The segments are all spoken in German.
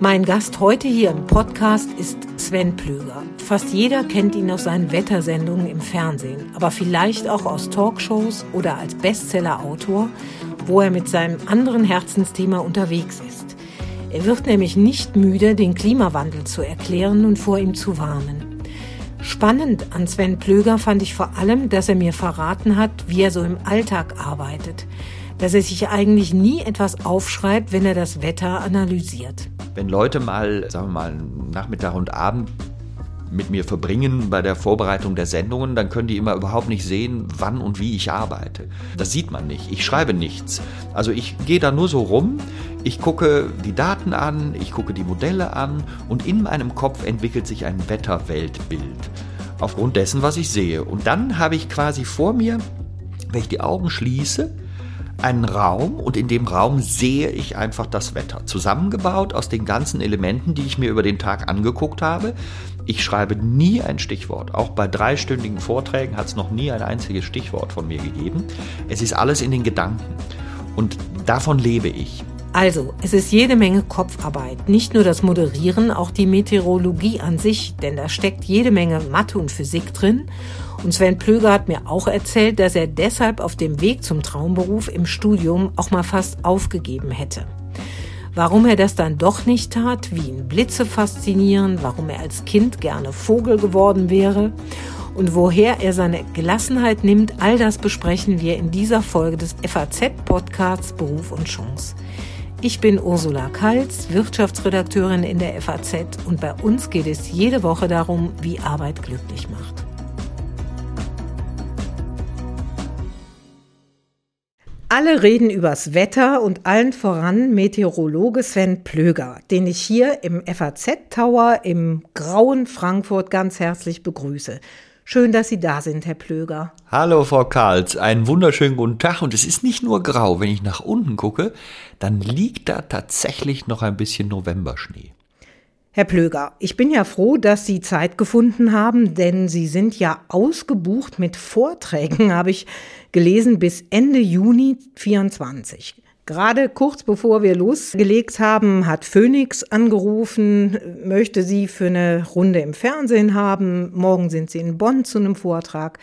Mein Gast heute hier im Podcast ist Sven Plöger. Fast jeder kennt ihn aus seinen Wettersendungen im Fernsehen, aber vielleicht auch aus Talkshows oder als Bestsellerautor, wo er mit seinem anderen Herzensthema unterwegs ist. Er wird nämlich nicht müde, den Klimawandel zu erklären und vor ihm zu warnen. Spannend an Sven Plöger fand ich vor allem, dass er mir verraten hat, wie er so im Alltag arbeitet. Dass er sich eigentlich nie etwas aufschreibt, wenn er das Wetter analysiert. Wenn Leute mal, sagen wir mal, Nachmittag und Abend mit mir verbringen bei der Vorbereitung der Sendungen, dann können die immer überhaupt nicht sehen, wann und wie ich arbeite. Das sieht man nicht. Ich schreibe nichts. Also ich gehe da nur so rum, ich gucke die Daten an, ich gucke die Modelle an und in meinem Kopf entwickelt sich ein Wetterweltbild. Aufgrund dessen, was ich sehe. Und dann habe ich quasi vor mir, wenn ich die Augen schließe, einen Raum und in dem Raum sehe ich einfach das Wetter. Zusammengebaut aus den ganzen Elementen, die ich mir über den Tag angeguckt habe. Ich schreibe nie ein Stichwort. Auch bei dreistündigen Vorträgen hat es noch nie ein einziges Stichwort von mir gegeben. Es ist alles in den Gedanken. Und davon lebe ich. Also, es ist jede Menge Kopfarbeit. Nicht nur das Moderieren, auch die Meteorologie an sich, denn da steckt jede Menge Mathe und Physik drin. Und Sven Plöger hat mir auch erzählt, dass er deshalb auf dem Weg zum Traumberuf im Studium auch mal fast aufgegeben hätte. Warum er das dann doch nicht tat, wie ihn Blitze faszinieren, warum er als Kind gerne Vogel geworden wäre und woher er seine Gelassenheit nimmt, all das besprechen wir in dieser Folge des FAZ-Podcasts Beruf und Chance. Ich bin Ursula Kalz, Wirtschaftsredakteurin in der FAZ und bei uns geht es jede Woche darum, wie Arbeit glücklich macht. Alle reden übers Wetter und allen voran Meteorologe Sven Plöger, den ich hier im FAZ Tower im grauen Frankfurt ganz herzlich begrüße. Schön, dass Sie da sind, Herr Plöger. Hallo, Frau Karls. Einen wunderschönen guten Tag. Und es ist nicht nur grau. Wenn ich nach unten gucke, dann liegt da tatsächlich noch ein bisschen Novemberschnee. Herr Plöger, ich bin ja froh, dass Sie Zeit gefunden haben, denn Sie sind ja ausgebucht mit Vorträgen, habe ich gelesen, bis Ende Juni 24. Gerade kurz bevor wir losgelegt haben, hat Phoenix angerufen, möchte sie für eine Runde im Fernsehen haben. Morgen sind sie in Bonn zu einem Vortrag.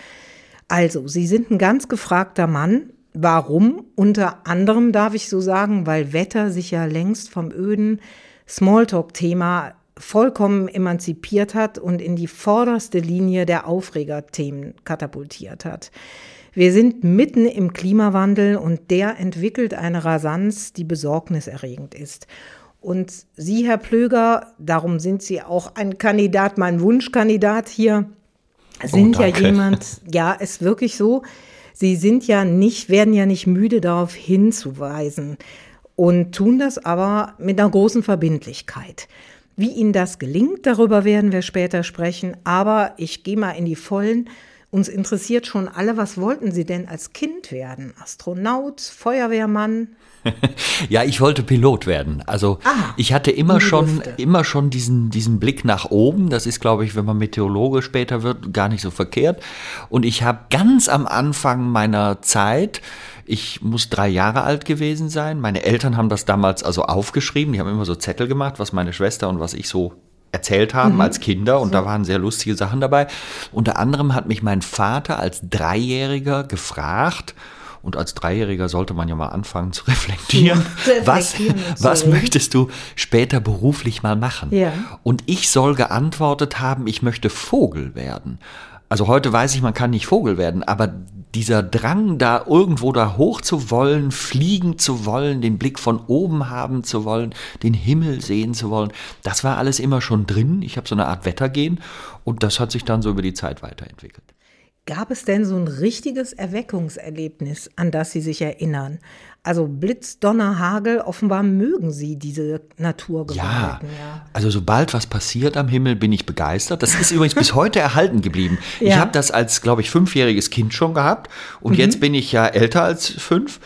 Also, Sie sind ein ganz gefragter Mann. Warum? Unter anderem darf ich so sagen, weil Wetter sich ja längst vom öden Smalltalk-Thema vollkommen emanzipiert hat und in die vorderste Linie der Aufregerthemen katapultiert hat. Wir sind mitten im Klimawandel und der entwickelt eine Rasanz, die besorgniserregend ist. Und Sie, Herr Plöger, darum sind Sie auch ein Kandidat, mein Wunschkandidat hier, sind oh, ja jemand, ja, ist wirklich so. Sie sind ja nicht, werden ja nicht müde darauf hinzuweisen und tun das aber mit einer großen Verbindlichkeit. Wie Ihnen das gelingt, darüber werden wir später sprechen. Aber ich gehe mal in die Vollen. Uns interessiert schon alle, was wollten Sie denn als Kind werden? Astronaut, Feuerwehrmann? ja, ich wollte Pilot werden. Also ah, ich hatte immer schon, immer schon diesen, diesen Blick nach oben. Das ist, glaube ich, wenn man Meteorologe später wird, gar nicht so verkehrt. Und ich habe ganz am Anfang meiner Zeit ich muss drei Jahre alt gewesen sein. Meine Eltern haben das damals also aufgeschrieben. Die haben immer so Zettel gemacht, was meine Schwester und was ich so erzählt haben mhm. als Kinder und so. da waren sehr lustige Sachen dabei. Unter anderem hat mich mein Vater als Dreijähriger gefragt, und als Dreijähriger sollte man ja mal anfangen zu reflektieren. Ja, was, was möchtest du später beruflich mal machen? Ja. Und ich soll geantwortet haben, ich möchte Vogel werden. Also heute weiß ich, man kann nicht Vogel werden, aber dieser Drang, da irgendwo da hoch zu wollen, fliegen zu wollen, den Blick von oben haben zu wollen, den Himmel sehen zu wollen, das war alles immer schon drin. Ich habe so eine Art Wettergehen und das hat sich dann so über die Zeit weiterentwickelt. Gab es denn so ein richtiges Erweckungserlebnis, an das Sie sich erinnern? Also Blitz, Donner, Hagel, offenbar mögen Sie diese Naturgewalten. Ja, ja, also sobald was passiert am Himmel, bin ich begeistert. Das ist übrigens bis heute erhalten geblieben. Ja. Ich habe das als, glaube ich, fünfjähriges Kind schon gehabt und mhm. jetzt bin ich ja älter als fünf.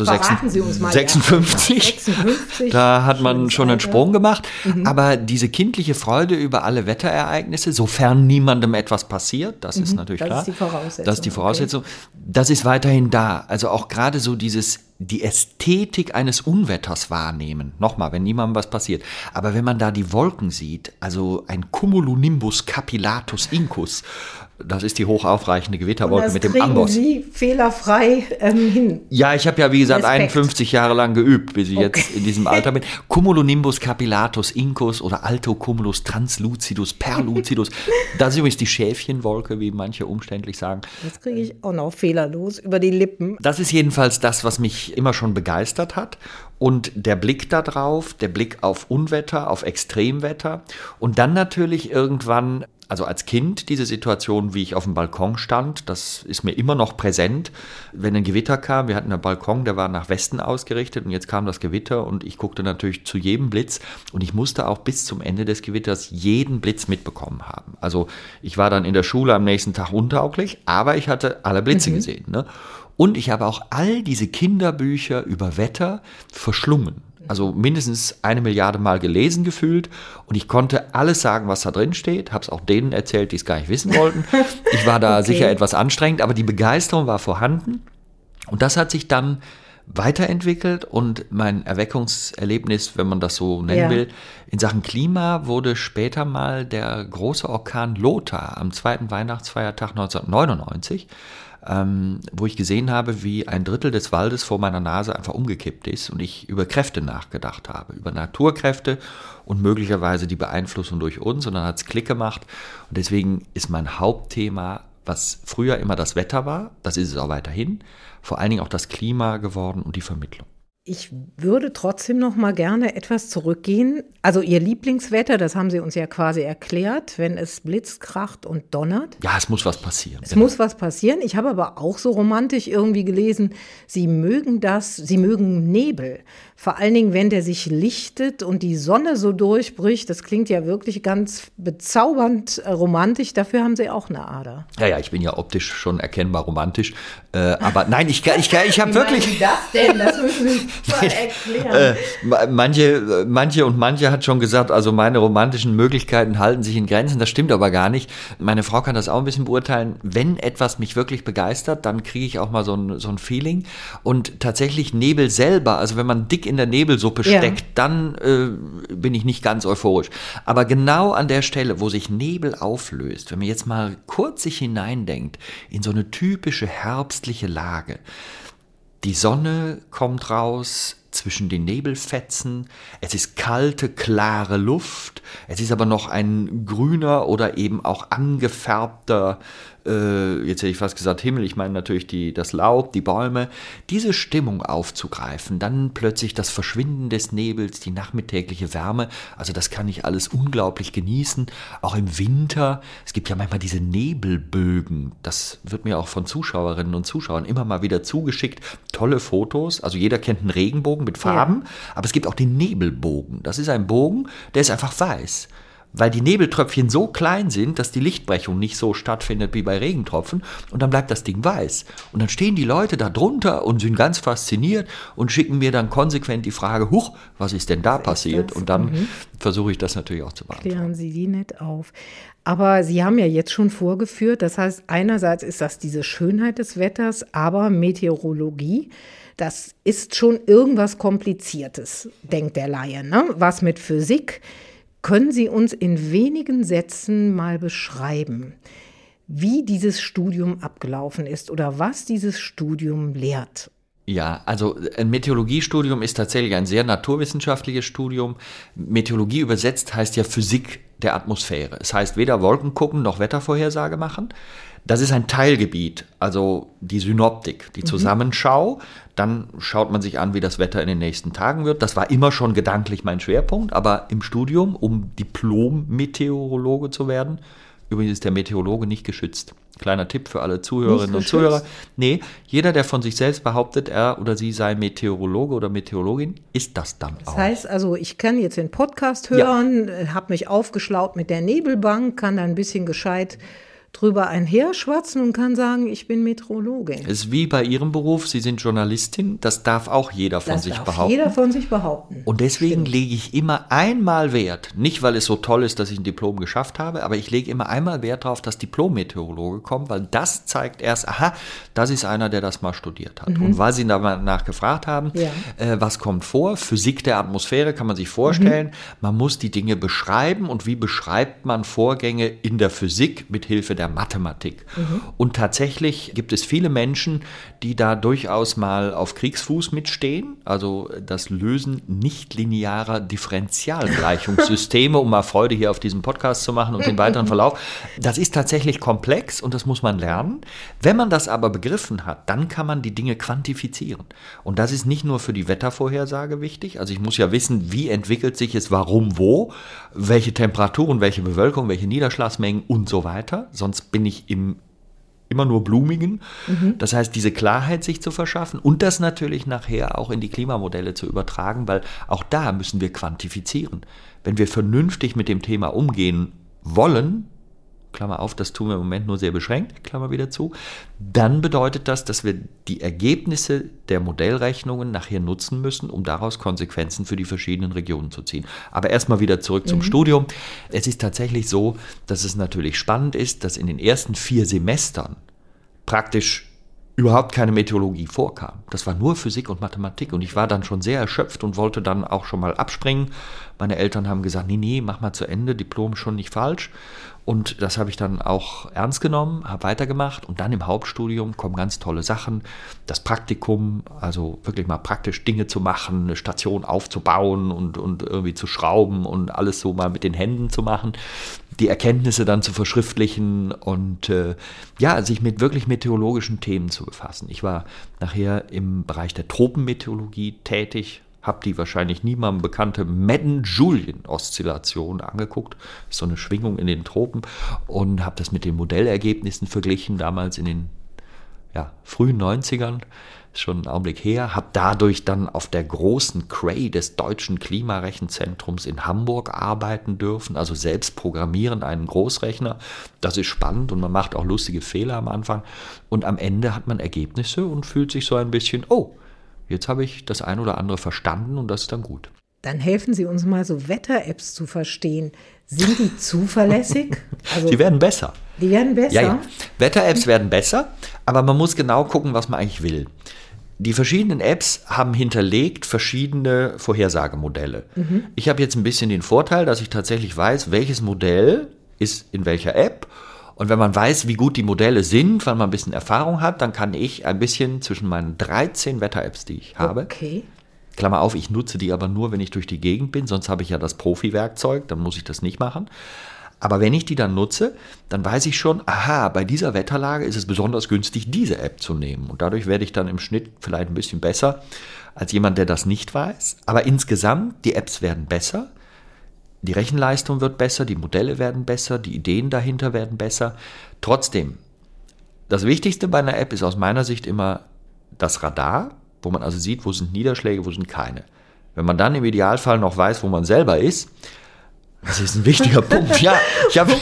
Also 56. 56. Da hat man schon einen Sprung gemacht. Mhm. Aber diese kindliche Freude über alle Wetterereignisse, sofern niemandem etwas passiert, das mhm. ist natürlich das klar. Ist die Voraussetzung. Das ist die Voraussetzung. Okay. Das ist weiterhin da. Also auch gerade so dieses die Ästhetik eines Unwetters wahrnehmen. Nochmal, wenn niemandem was passiert. Aber wenn man da die Wolken sieht, also ein Cumulonimbus capillatus incus, das ist die hochaufreichende Gewitterwolke mit dem Amboss. Sie fehlerfrei ähm, hin. Ja, ich habe ja wie gesagt Respekt. 51 Jahre lang geübt, bis ich okay. jetzt in diesem Alter bin. Cumulonimbus capillatus incus oder Altocumulus translucidus perlucidus. das ist übrigens die Schäfchenwolke, wie manche umständlich sagen. Das kriege ich auch noch fehlerlos über die Lippen. Das ist jedenfalls das, was mich immer schon begeistert hat. Und der Blick darauf, der Blick auf Unwetter, auf Extremwetter und dann natürlich irgendwann also als Kind diese Situation, wie ich auf dem Balkon stand, das ist mir immer noch präsent. Wenn ein Gewitter kam, wir hatten einen Balkon, der war nach Westen ausgerichtet und jetzt kam das Gewitter und ich guckte natürlich zu jedem Blitz und ich musste auch bis zum Ende des Gewitters jeden Blitz mitbekommen haben. Also ich war dann in der Schule am nächsten Tag untauglich, aber ich hatte alle Blitze mhm. gesehen. Ne? Und ich habe auch all diese Kinderbücher über Wetter verschlungen also mindestens eine Milliarde Mal gelesen gefühlt und ich konnte alles sagen, was da drin steht, habe es auch denen erzählt, die es gar nicht wissen wollten. Ich war da okay. sicher etwas anstrengend, aber die Begeisterung war vorhanden und das hat sich dann weiterentwickelt und mein Erweckungserlebnis, wenn man das so nennen ja. will, in Sachen Klima wurde später mal der große Orkan Lothar am zweiten Weihnachtsfeiertag 1999 ähm, wo ich gesehen habe, wie ein Drittel des Waldes vor meiner Nase einfach umgekippt ist und ich über Kräfte nachgedacht habe, über Naturkräfte und möglicherweise die Beeinflussung durch uns. Und dann hat es Klick gemacht. Und deswegen ist mein Hauptthema, was früher immer das Wetter war, das ist es auch weiterhin, vor allen Dingen auch das Klima geworden und die Vermittlung. Ich würde trotzdem noch mal gerne etwas zurückgehen. Also Ihr Lieblingswetter, das haben Sie uns ja quasi erklärt, wenn es blitzt, kracht und donnert. Ja, es muss was passieren. Es genau. muss was passieren. Ich habe aber auch so romantisch irgendwie gelesen, Sie mögen das, Sie mögen Nebel. Vor allen Dingen, wenn der sich lichtet und die Sonne so durchbricht. Das klingt ja wirklich ganz bezaubernd äh, romantisch. Dafür haben Sie auch eine Ader. Ja, ja, ich bin ja optisch schon erkennbar romantisch. Äh, aber nein, ich, ich, ich, ich habe wirklich. Wie das denn? Das müssen Sie äh, manche, manche und manche hat schon gesagt, also meine romantischen Möglichkeiten halten sich in Grenzen. Das stimmt aber gar nicht. Meine Frau kann das auch ein bisschen beurteilen. Wenn etwas mich wirklich begeistert, dann kriege ich auch mal so ein, so ein Feeling. Und tatsächlich Nebel selber, also wenn man dick in der Nebelsuppe ja. steckt, dann äh, bin ich nicht ganz euphorisch. Aber genau an der Stelle, wo sich Nebel auflöst, wenn man jetzt mal kurz sich hineindenkt in so eine typische herbstliche Lage, die Sonne kommt raus zwischen den Nebelfetzen. Es ist kalte, klare Luft. Es ist aber noch ein grüner oder eben auch angefärbter äh, jetzt hätte ich fast gesagt Himmel, ich meine natürlich die, das Laub, die Bäume, diese Stimmung aufzugreifen, dann plötzlich das Verschwinden des Nebels, die nachmittägliche Wärme, also das kann ich alles unglaublich genießen, auch im Winter, es gibt ja manchmal diese Nebelbögen, das wird mir auch von Zuschauerinnen und Zuschauern immer mal wieder zugeschickt, tolle Fotos, also jeder kennt einen Regenbogen mit Farben, ja. aber es gibt auch den Nebelbogen, das ist ein Bogen, der ist einfach weiß weil die Nebeltröpfchen so klein sind, dass die Lichtbrechung nicht so stattfindet wie bei Regentropfen und dann bleibt das Ding weiß. Und dann stehen die Leute da drunter und sind ganz fasziniert und schicken mir dann konsequent die Frage, huch, was ist denn da was passiert? Und dann mhm. versuche ich das natürlich auch zu beantworten. Klären Sie die nicht auf. Aber Sie haben ja jetzt schon vorgeführt, das heißt, einerseits ist das diese Schönheit des Wetters, aber Meteorologie, das ist schon irgendwas Kompliziertes, denkt der Laie, ne? was mit Physik, können Sie uns in wenigen Sätzen mal beschreiben, wie dieses Studium abgelaufen ist oder was dieses Studium lehrt? Ja, also ein Meteorologiestudium ist tatsächlich ein sehr naturwissenschaftliches Studium. Meteorologie übersetzt heißt ja Physik der Atmosphäre. Es heißt weder Wolken gucken noch Wettervorhersage machen. Das ist ein Teilgebiet, also die Synoptik, die mhm. Zusammenschau. Dann schaut man sich an, wie das Wetter in den nächsten Tagen wird. Das war immer schon gedanklich mein Schwerpunkt, aber im Studium, um Diplom-Meteorologe zu werden, übrigens ist der Meteorologe nicht geschützt. Kleiner Tipp für alle Zuhörerinnen und Zuhörer. Nee, jeder, der von sich selbst behauptet, er oder sie sei Meteorologe oder Meteorologin, ist das dann auch. Das heißt also, ich kann jetzt den Podcast hören, ja. habe mich aufgeschlaut mit der Nebelbank, kann da ein bisschen gescheit drüber einherschwatzen und kann sagen, ich bin Meteorologin. Es ist wie bei Ihrem Beruf, Sie sind Journalistin, das darf auch jeder von das sich darf behaupten. Jeder von sich behaupten. Und deswegen lege ich immer einmal Wert, nicht weil es so toll ist, dass ich ein Diplom geschafft habe, aber ich lege immer einmal Wert darauf, dass Diplom-Meteorologe kommt, weil das zeigt erst, aha, das ist einer, der das mal studiert hat. Mhm. Und weil Sie danach gefragt haben, ja. äh, was kommt vor? Physik der Atmosphäre kann man sich vorstellen. Mhm. Man muss die Dinge beschreiben und wie beschreibt man Vorgänge in der Physik mit Hilfe der Mathematik. Mhm. Und tatsächlich gibt es viele Menschen, die da durchaus mal auf Kriegsfuß mitstehen, also das Lösen nichtlinearer Differentialgleichungssysteme, um mal Freude hier auf diesem Podcast zu machen und den weiteren Verlauf. Das ist tatsächlich komplex und das muss man lernen. Wenn man das aber begriffen hat, dann kann man die Dinge quantifizieren. Und das ist nicht nur für die Wettervorhersage wichtig. Also ich muss ja wissen, wie entwickelt sich es, warum, wo, welche Temperaturen, welche Bewölkung, welche Niederschlagsmengen und so weiter. Sonst bin ich im immer nur blumigen. Mhm. Das heißt, diese Klarheit sich zu verschaffen und das natürlich nachher auch in die Klimamodelle zu übertragen, weil auch da müssen wir quantifizieren. Wenn wir vernünftig mit dem Thema umgehen wollen, Klammer auf, das tun wir im Moment nur sehr beschränkt, Klammer wieder zu, dann bedeutet das, dass wir die Ergebnisse der Modellrechnungen nachher nutzen müssen, um daraus Konsequenzen für die verschiedenen Regionen zu ziehen. Aber erstmal wieder zurück zum mhm. Studium. Es ist tatsächlich so, dass es natürlich spannend ist, dass in den ersten vier Semestern praktisch überhaupt keine Meteorologie vorkam. Das war nur Physik und Mathematik und ich war dann schon sehr erschöpft und wollte dann auch schon mal abspringen. Meine Eltern haben gesagt, nee, nee, mach mal zu Ende, Diplom schon nicht falsch. Und das habe ich dann auch ernst genommen, habe weitergemacht und dann im Hauptstudium kommen ganz tolle Sachen. Das Praktikum, also wirklich mal praktisch Dinge zu machen, eine Station aufzubauen und, und irgendwie zu schrauben und alles so mal mit den Händen zu machen. Die Erkenntnisse dann zu verschriftlichen und äh, ja, sich mit wirklich meteorologischen Themen zu befassen. Ich war nachher im Bereich der Tropenmeteorologie tätig, habe die wahrscheinlich niemandem bekannte Madden-Julian-Oszillation angeguckt. So eine Schwingung in den Tropen und habe das mit den Modellergebnissen verglichen, damals in den ja, frühen 90ern, schon einen Augenblick her, habe dadurch dann auf der großen Cray des Deutschen Klimarechenzentrums in Hamburg arbeiten dürfen, also selbst programmieren einen Großrechner. Das ist spannend und man macht auch lustige Fehler am Anfang. Und am Ende hat man Ergebnisse und fühlt sich so ein bisschen, oh, Jetzt habe ich das ein oder andere verstanden und das ist dann gut. Dann helfen Sie uns mal so Wetter-Apps zu verstehen. Sind die zuverlässig? Also, die werden besser. Die werden besser? Ja, ja. Wetter-Apps werden besser, aber man muss genau gucken, was man eigentlich will. Die verschiedenen Apps haben hinterlegt verschiedene Vorhersagemodelle. Mhm. Ich habe jetzt ein bisschen den Vorteil, dass ich tatsächlich weiß, welches Modell ist in welcher App und wenn man weiß, wie gut die Modelle sind, weil man ein bisschen Erfahrung hat, dann kann ich ein bisschen zwischen meinen 13 Wetter-Apps, die ich habe, okay. Klammer auf, ich nutze die aber nur, wenn ich durch die Gegend bin, sonst habe ich ja das Profi-Werkzeug, dann muss ich das nicht machen. Aber wenn ich die dann nutze, dann weiß ich schon, aha, bei dieser Wetterlage ist es besonders günstig, diese App zu nehmen. Und dadurch werde ich dann im Schnitt vielleicht ein bisschen besser als jemand, der das nicht weiß. Aber insgesamt, die Apps werden besser die Rechenleistung wird besser, die Modelle werden besser, die Ideen dahinter werden besser. Trotzdem, das Wichtigste bei einer App ist aus meiner Sicht immer das Radar, wo man also sieht, wo sind Niederschläge, wo sind keine. Wenn man dann im Idealfall noch weiß, wo man selber ist, das ist ein wichtiger Punkt. Ja, ich habe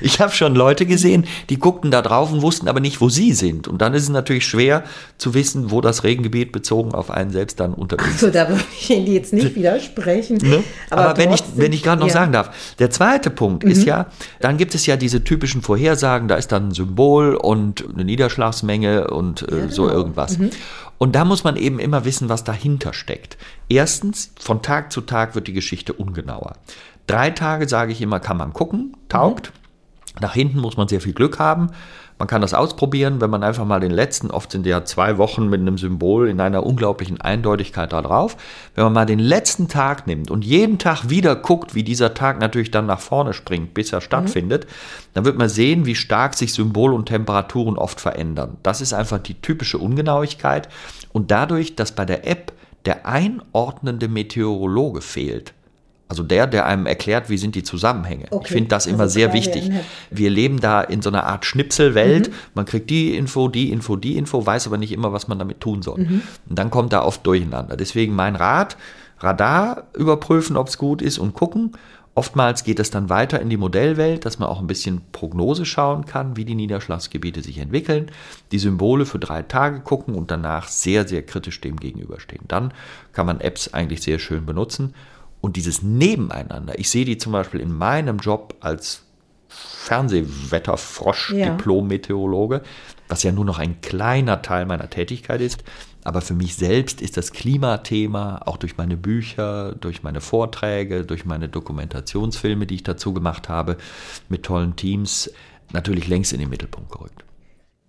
ich habe schon Leute gesehen, die guckten da drauf und wussten aber nicht, wo sie sind. Und dann ist es natürlich schwer zu wissen, wo das Regengebiet bezogen auf einen selbst dann unterwegs ist. Also da würde ich Ihnen jetzt nicht widersprechen. Ne? Aber, aber wenn ich, wenn ich gerade noch ja. sagen darf, der zweite Punkt mhm. ist ja, dann gibt es ja diese typischen Vorhersagen, da ist dann ein Symbol und eine Niederschlagsmenge und äh, ja, so genau. irgendwas. Mhm. Und da muss man eben immer wissen, was dahinter steckt. Erstens, von Tag zu Tag wird die Geschichte ungenauer. Drei Tage, sage ich immer, kann man gucken, taugt. Mhm. Nach hinten muss man sehr viel Glück haben. Man kann das ausprobieren, wenn man einfach mal den letzten, oft sind ja zwei Wochen mit einem Symbol in einer unglaublichen Eindeutigkeit da drauf. Wenn man mal den letzten Tag nimmt und jeden Tag wieder guckt, wie dieser Tag natürlich dann nach vorne springt, bis er stattfindet, mhm. dann wird man sehen, wie stark sich Symbol und Temperaturen oft verändern. Das ist einfach die typische Ungenauigkeit. Und dadurch, dass bei der App der einordnende Meteorologe fehlt, also der, der einem erklärt, wie sind die Zusammenhänge. Okay. Ich finde das immer also sehr wichtig. Wir leben da in so einer Art Schnipselwelt. Mhm. Man kriegt die Info, die Info, die Info, weiß aber nicht immer, was man damit tun soll. Mhm. Und dann kommt da oft durcheinander. Deswegen mein Rat, Radar überprüfen, ob es gut ist und gucken. Oftmals geht es dann weiter in die Modellwelt, dass man auch ein bisschen Prognose schauen kann, wie die Niederschlagsgebiete sich entwickeln, die Symbole für drei Tage gucken und danach sehr, sehr kritisch dem gegenüberstehen. Dann kann man Apps eigentlich sehr schön benutzen. Und dieses Nebeneinander, ich sehe die zum Beispiel in meinem Job als Fernsehwetterfrosch, ja. Diplom-Meteorologe, was ja nur noch ein kleiner Teil meiner Tätigkeit ist. Aber für mich selbst ist das Klimathema, auch durch meine Bücher, durch meine Vorträge, durch meine Dokumentationsfilme, die ich dazu gemacht habe, mit tollen Teams, natürlich längst in den Mittelpunkt gerückt.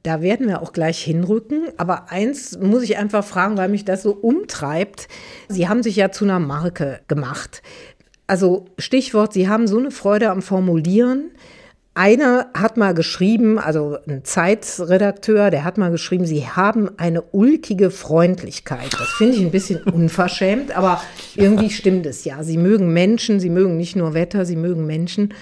Da werden wir auch gleich hinrücken. Aber eins muss ich einfach fragen, weil mich das so umtreibt. Sie haben sich ja zu einer Marke gemacht. Also Stichwort, Sie haben so eine Freude am Formulieren. Einer hat mal geschrieben, also ein Zeitredakteur, der hat mal geschrieben, sie haben eine ulkige Freundlichkeit. Das finde ich ein bisschen unverschämt, aber irgendwie stimmt es ja. Sie mögen Menschen, sie mögen nicht nur Wetter, sie mögen Menschen.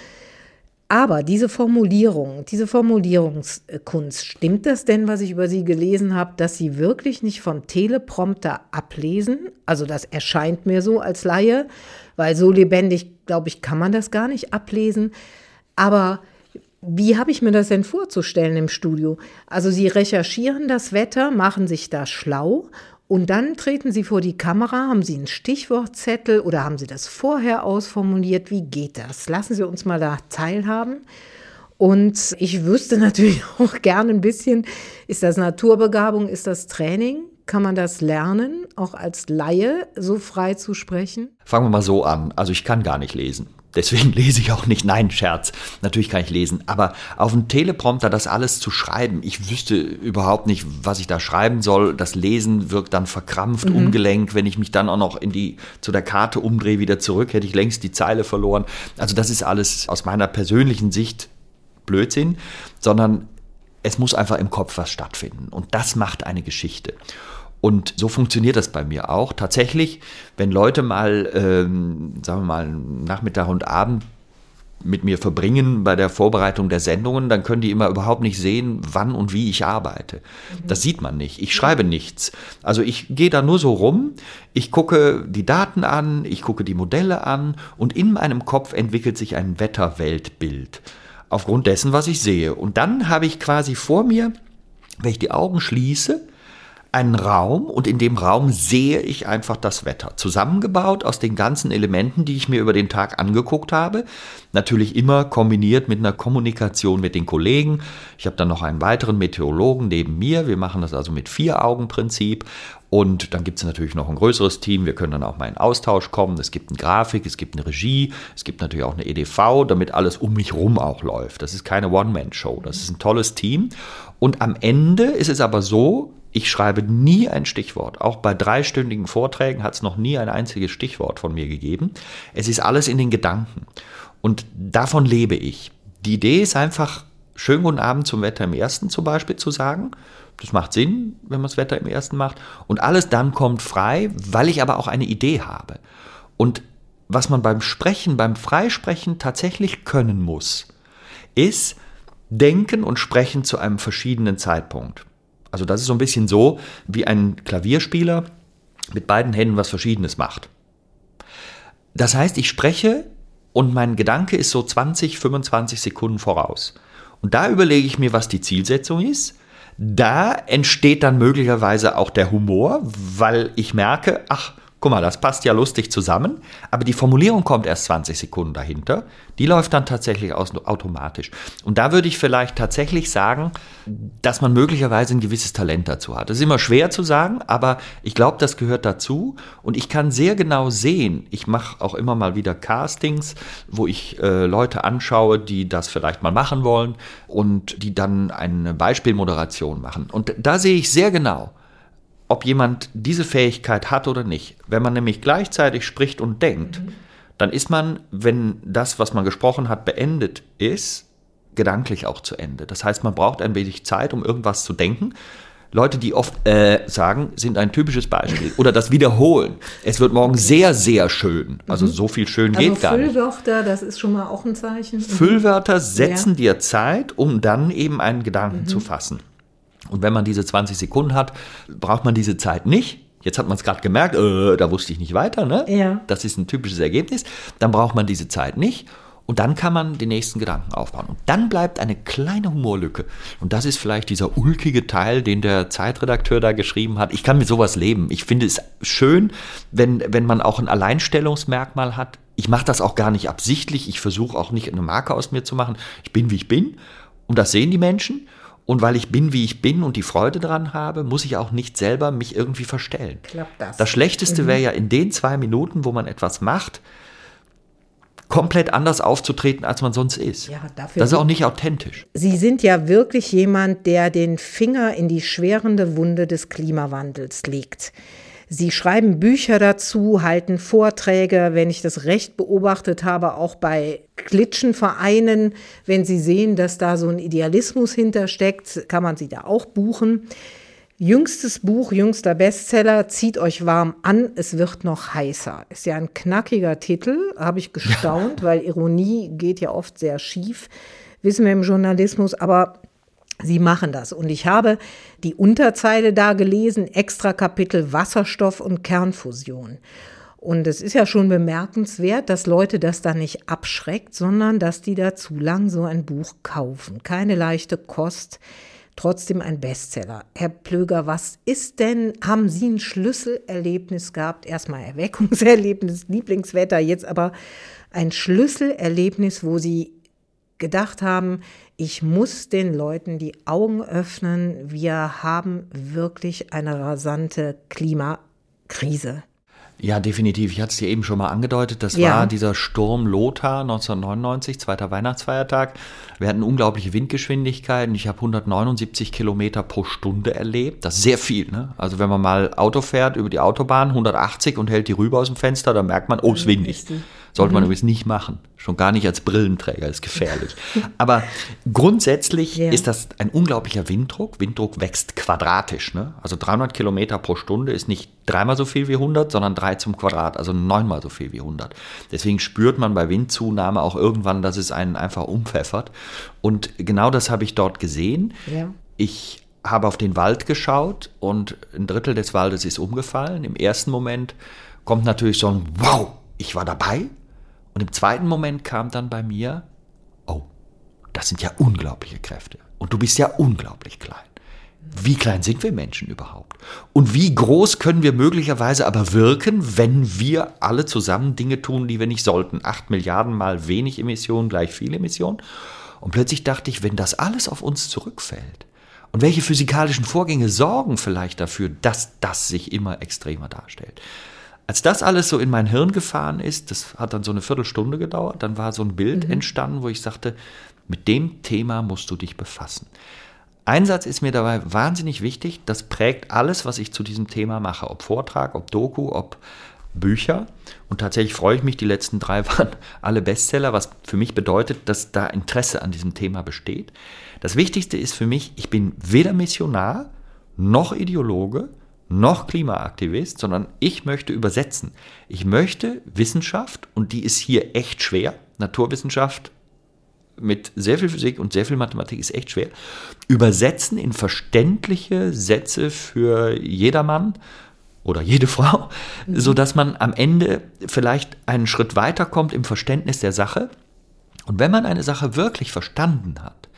Aber diese Formulierung, diese Formulierungskunst, stimmt das denn, was ich über Sie gelesen habe, dass Sie wirklich nicht von Teleprompter ablesen? Also das erscheint mir so als Laie, weil so lebendig, glaube ich, kann man das gar nicht ablesen. Aber wie habe ich mir das denn vorzustellen im Studio? Also Sie recherchieren das Wetter, machen sich da schlau und dann treten Sie vor die Kamera, haben Sie einen Stichwortzettel oder haben Sie das vorher ausformuliert? Wie geht das? Lassen Sie uns mal da teilhaben. Und ich wüsste natürlich auch gerne ein bisschen, ist das Naturbegabung, ist das Training? Kann man das lernen, auch als Laie so frei zu sprechen? Fangen wir mal so an. Also ich kann gar nicht lesen. Deswegen lese ich auch nicht. Nein, Scherz. Natürlich kann ich lesen. Aber auf dem Teleprompter das alles zu schreiben, ich wüsste überhaupt nicht, was ich da schreiben soll. Das Lesen wirkt dann verkrampft, mhm. ungelenk. Wenn ich mich dann auch noch in die, zu der Karte umdrehe, wieder zurück, hätte ich längst die Zeile verloren. Also das ist alles aus meiner persönlichen Sicht Blödsinn, sondern es muss einfach im Kopf was stattfinden. Und das macht eine Geschichte. Und so funktioniert das bei mir auch. Tatsächlich, wenn Leute mal, ähm, sagen wir mal, Nachmittag und Abend mit mir verbringen bei der Vorbereitung der Sendungen, dann können die immer überhaupt nicht sehen, wann und wie ich arbeite. Mhm. Das sieht man nicht. Ich schreibe nichts. Also ich gehe da nur so rum, ich gucke die Daten an, ich gucke die Modelle an und in meinem Kopf entwickelt sich ein Wetterweltbild aufgrund dessen, was ich sehe. Und dann habe ich quasi vor mir, wenn ich die Augen schließe, einen Raum und in dem Raum sehe ich einfach das Wetter. Zusammengebaut aus den ganzen Elementen, die ich mir über den Tag angeguckt habe. Natürlich immer kombiniert mit einer Kommunikation mit den Kollegen. Ich habe dann noch einen weiteren Meteorologen neben mir. Wir machen das also mit Vier-Augen-Prinzip. Und dann gibt es natürlich noch ein größeres Team. Wir können dann auch mal in Austausch kommen. Es gibt eine Grafik, es gibt eine Regie, es gibt natürlich auch eine EDV, damit alles um mich rum auch läuft. Das ist keine One-Man-Show. Das ist ein tolles Team. Und am Ende ist es aber so, ich schreibe nie ein Stichwort. Auch bei dreistündigen Vorträgen hat es noch nie ein einziges Stichwort von mir gegeben. Es ist alles in den Gedanken. Und davon lebe ich. Die Idee ist einfach, schönen guten Abend zum Wetter im Ersten zum Beispiel zu sagen. Das macht Sinn, wenn man das Wetter im Ersten macht. Und alles dann kommt frei, weil ich aber auch eine Idee habe. Und was man beim Sprechen, beim Freisprechen tatsächlich können muss, ist denken und sprechen zu einem verschiedenen Zeitpunkt. Also das ist so ein bisschen so, wie ein Klavierspieler mit beiden Händen was Verschiedenes macht. Das heißt, ich spreche und mein Gedanke ist so 20, 25 Sekunden voraus. Und da überlege ich mir, was die Zielsetzung ist. Da entsteht dann möglicherweise auch der Humor, weil ich merke, ach, guck mal, das passt ja lustig zusammen, aber die Formulierung kommt erst 20 Sekunden dahinter. Die läuft dann tatsächlich automatisch. Und da würde ich vielleicht tatsächlich sagen, dass man möglicherweise ein gewisses Talent dazu hat. Das ist immer schwer zu sagen, aber ich glaube, das gehört dazu. Und ich kann sehr genau sehen, ich mache auch immer mal wieder Castings, wo ich äh, Leute anschaue, die das vielleicht mal machen wollen und die dann eine Beispielmoderation machen. Und da sehe ich sehr genau, ob jemand diese Fähigkeit hat oder nicht. Wenn man nämlich gleichzeitig spricht und denkt, mhm. dann ist man, wenn das, was man gesprochen hat, beendet ist, gedanklich auch zu Ende. Das heißt, man braucht ein wenig Zeit, um irgendwas zu denken. Leute, die oft äh, sagen, sind ein typisches Beispiel. Oder das Wiederholen. Es wird morgen sehr, sehr schön. Also mhm. so viel schön also geht gar nicht. Füllwörter, das ist schon mal auch ein Zeichen. Füllwörter setzen ja. dir Zeit, um dann eben einen Gedanken mhm. zu fassen. Und wenn man diese 20 Sekunden hat, braucht man diese Zeit nicht. Jetzt hat man es gerade gemerkt, äh, da wusste ich nicht weiter. Ne? Ja. Das ist ein typisches Ergebnis. Dann braucht man diese Zeit nicht. Und dann kann man den nächsten Gedanken aufbauen. Und dann bleibt eine kleine Humorlücke. Und das ist vielleicht dieser ulkige Teil, den der Zeitredakteur da geschrieben hat. Ich kann mit sowas leben. Ich finde es schön, wenn, wenn man auch ein Alleinstellungsmerkmal hat. Ich mache das auch gar nicht absichtlich. Ich versuche auch nicht eine Marke aus mir zu machen. Ich bin, wie ich bin. Und das sehen die Menschen. Und weil ich bin, wie ich bin und die Freude dran habe, muss ich auch nicht selber mich irgendwie verstellen. Klappt das. Das Schlechteste Mhm. wäre ja in den zwei Minuten, wo man etwas macht, komplett anders aufzutreten, als man sonst ist. Ja, dafür- das ist auch nicht authentisch. Sie sind ja wirklich jemand, der den Finger in die schwerende Wunde des Klimawandels legt. Sie schreiben Bücher dazu, halten Vorträge, wenn ich das recht beobachtet habe, auch bei Klitschenvereinen. Wenn Sie sehen, dass da so ein Idealismus hintersteckt, kann man Sie da auch buchen. Jüngstes Buch, jüngster Bestseller, zieht euch warm an, es wird noch heißer. Ist ja ein knackiger Titel, habe ich gestaunt, weil Ironie geht ja oft sehr schief, wissen wir im Journalismus, aber Sie machen das. Und ich habe die Unterzeile da gelesen, extra Kapitel Wasserstoff und Kernfusion. Und es ist ja schon bemerkenswert, dass Leute das da nicht abschreckt, sondern dass die da zu lang so ein Buch kaufen. Keine leichte Kost, trotzdem ein Bestseller. Herr Plöger, was ist denn, haben Sie ein Schlüsselerlebnis gehabt? Erstmal Erweckungserlebnis, Lieblingswetter, jetzt aber ein Schlüsselerlebnis, wo Sie gedacht haben, ich muss den Leuten die Augen öffnen, wir haben wirklich eine rasante Klimakrise. Ja, definitiv. Ich hatte es dir eben schon mal angedeutet. Das Ja. war dieser Sturm Lothar 1999, zweiter Weihnachtsfeiertag. Wir hatten unglaubliche Windgeschwindigkeiten. Ich habe 179 Kilometer pro Stunde erlebt. Das ist sehr viel. Ne? Also wenn man mal Auto fährt über die Autobahn, 180 und hält die rüber aus dem Fenster, dann merkt man, oh, es ist windig. Sollte man übrigens nicht machen. Schon gar nicht als Brillenträger, ist gefährlich. Aber grundsätzlich Ja. ist das ein unglaublicher Winddruck. Winddruck wächst quadratisch. Ne? Also 300 Kilometer pro Stunde ist nicht dreimal so viel wie 100, sondern drei zum Quadrat, also neunmal so viel wie 100. Deswegen spürt man bei Windzunahme auch irgendwann, dass es einen einfach umpfeffert. Und genau das habe ich dort gesehen. Ja. Ich habe auf den Wald geschaut und ein Drittel des Waldes ist umgefallen. Im ersten Moment kommt natürlich so ein Wow, ich war dabei. Und im zweiten Moment kam dann bei mir, oh, das sind ja unglaubliche Kräfte. Und du bist ja unglaublich klein. Wie klein sind wir Menschen überhaupt? Und wie groß können wir möglicherweise aber wirken, wenn wir alle zusammen Dinge tun, die wir nicht sollten? Acht Milliarden mal wenig Emissionen gleich viel Emissionen. Und plötzlich dachte ich, wenn das alles auf uns zurückfällt, und welche physikalischen Vorgänge sorgen vielleicht dafür, dass das sich immer extremer darstellt? Als das alles so in mein Hirn gefahren ist, das hat dann so eine Viertelstunde gedauert, dann war so ein Bild entstanden, wo ich sagte, mit dem Thema musst du dich befassen. Ein Satz ist mir dabei wahnsinnig wichtig, das prägt alles, was ich zu diesem Thema mache, ob Vortrag, ob Doku, ob Bücher. Und tatsächlich freue ich mich, die letzten drei waren alle Bestseller, was für mich bedeutet, dass da Interesse an diesem Thema besteht. Das Wichtigste ist für mich, ich bin weder Missionar noch Ideologe noch Klimaaktivist, sondern ich möchte übersetzen. Ich möchte Wissenschaft, und die ist hier echt schwer, Naturwissenschaft mit sehr viel Physik und sehr viel Mathematik ist echt schwer, übersetzen in verständliche Sätze für jedermann oder jede Frau, so dass man am Ende vielleicht einen Schritt weiterkommt im Verständnis der Sache. Und wenn man eine Sache wirklich verstanden hat,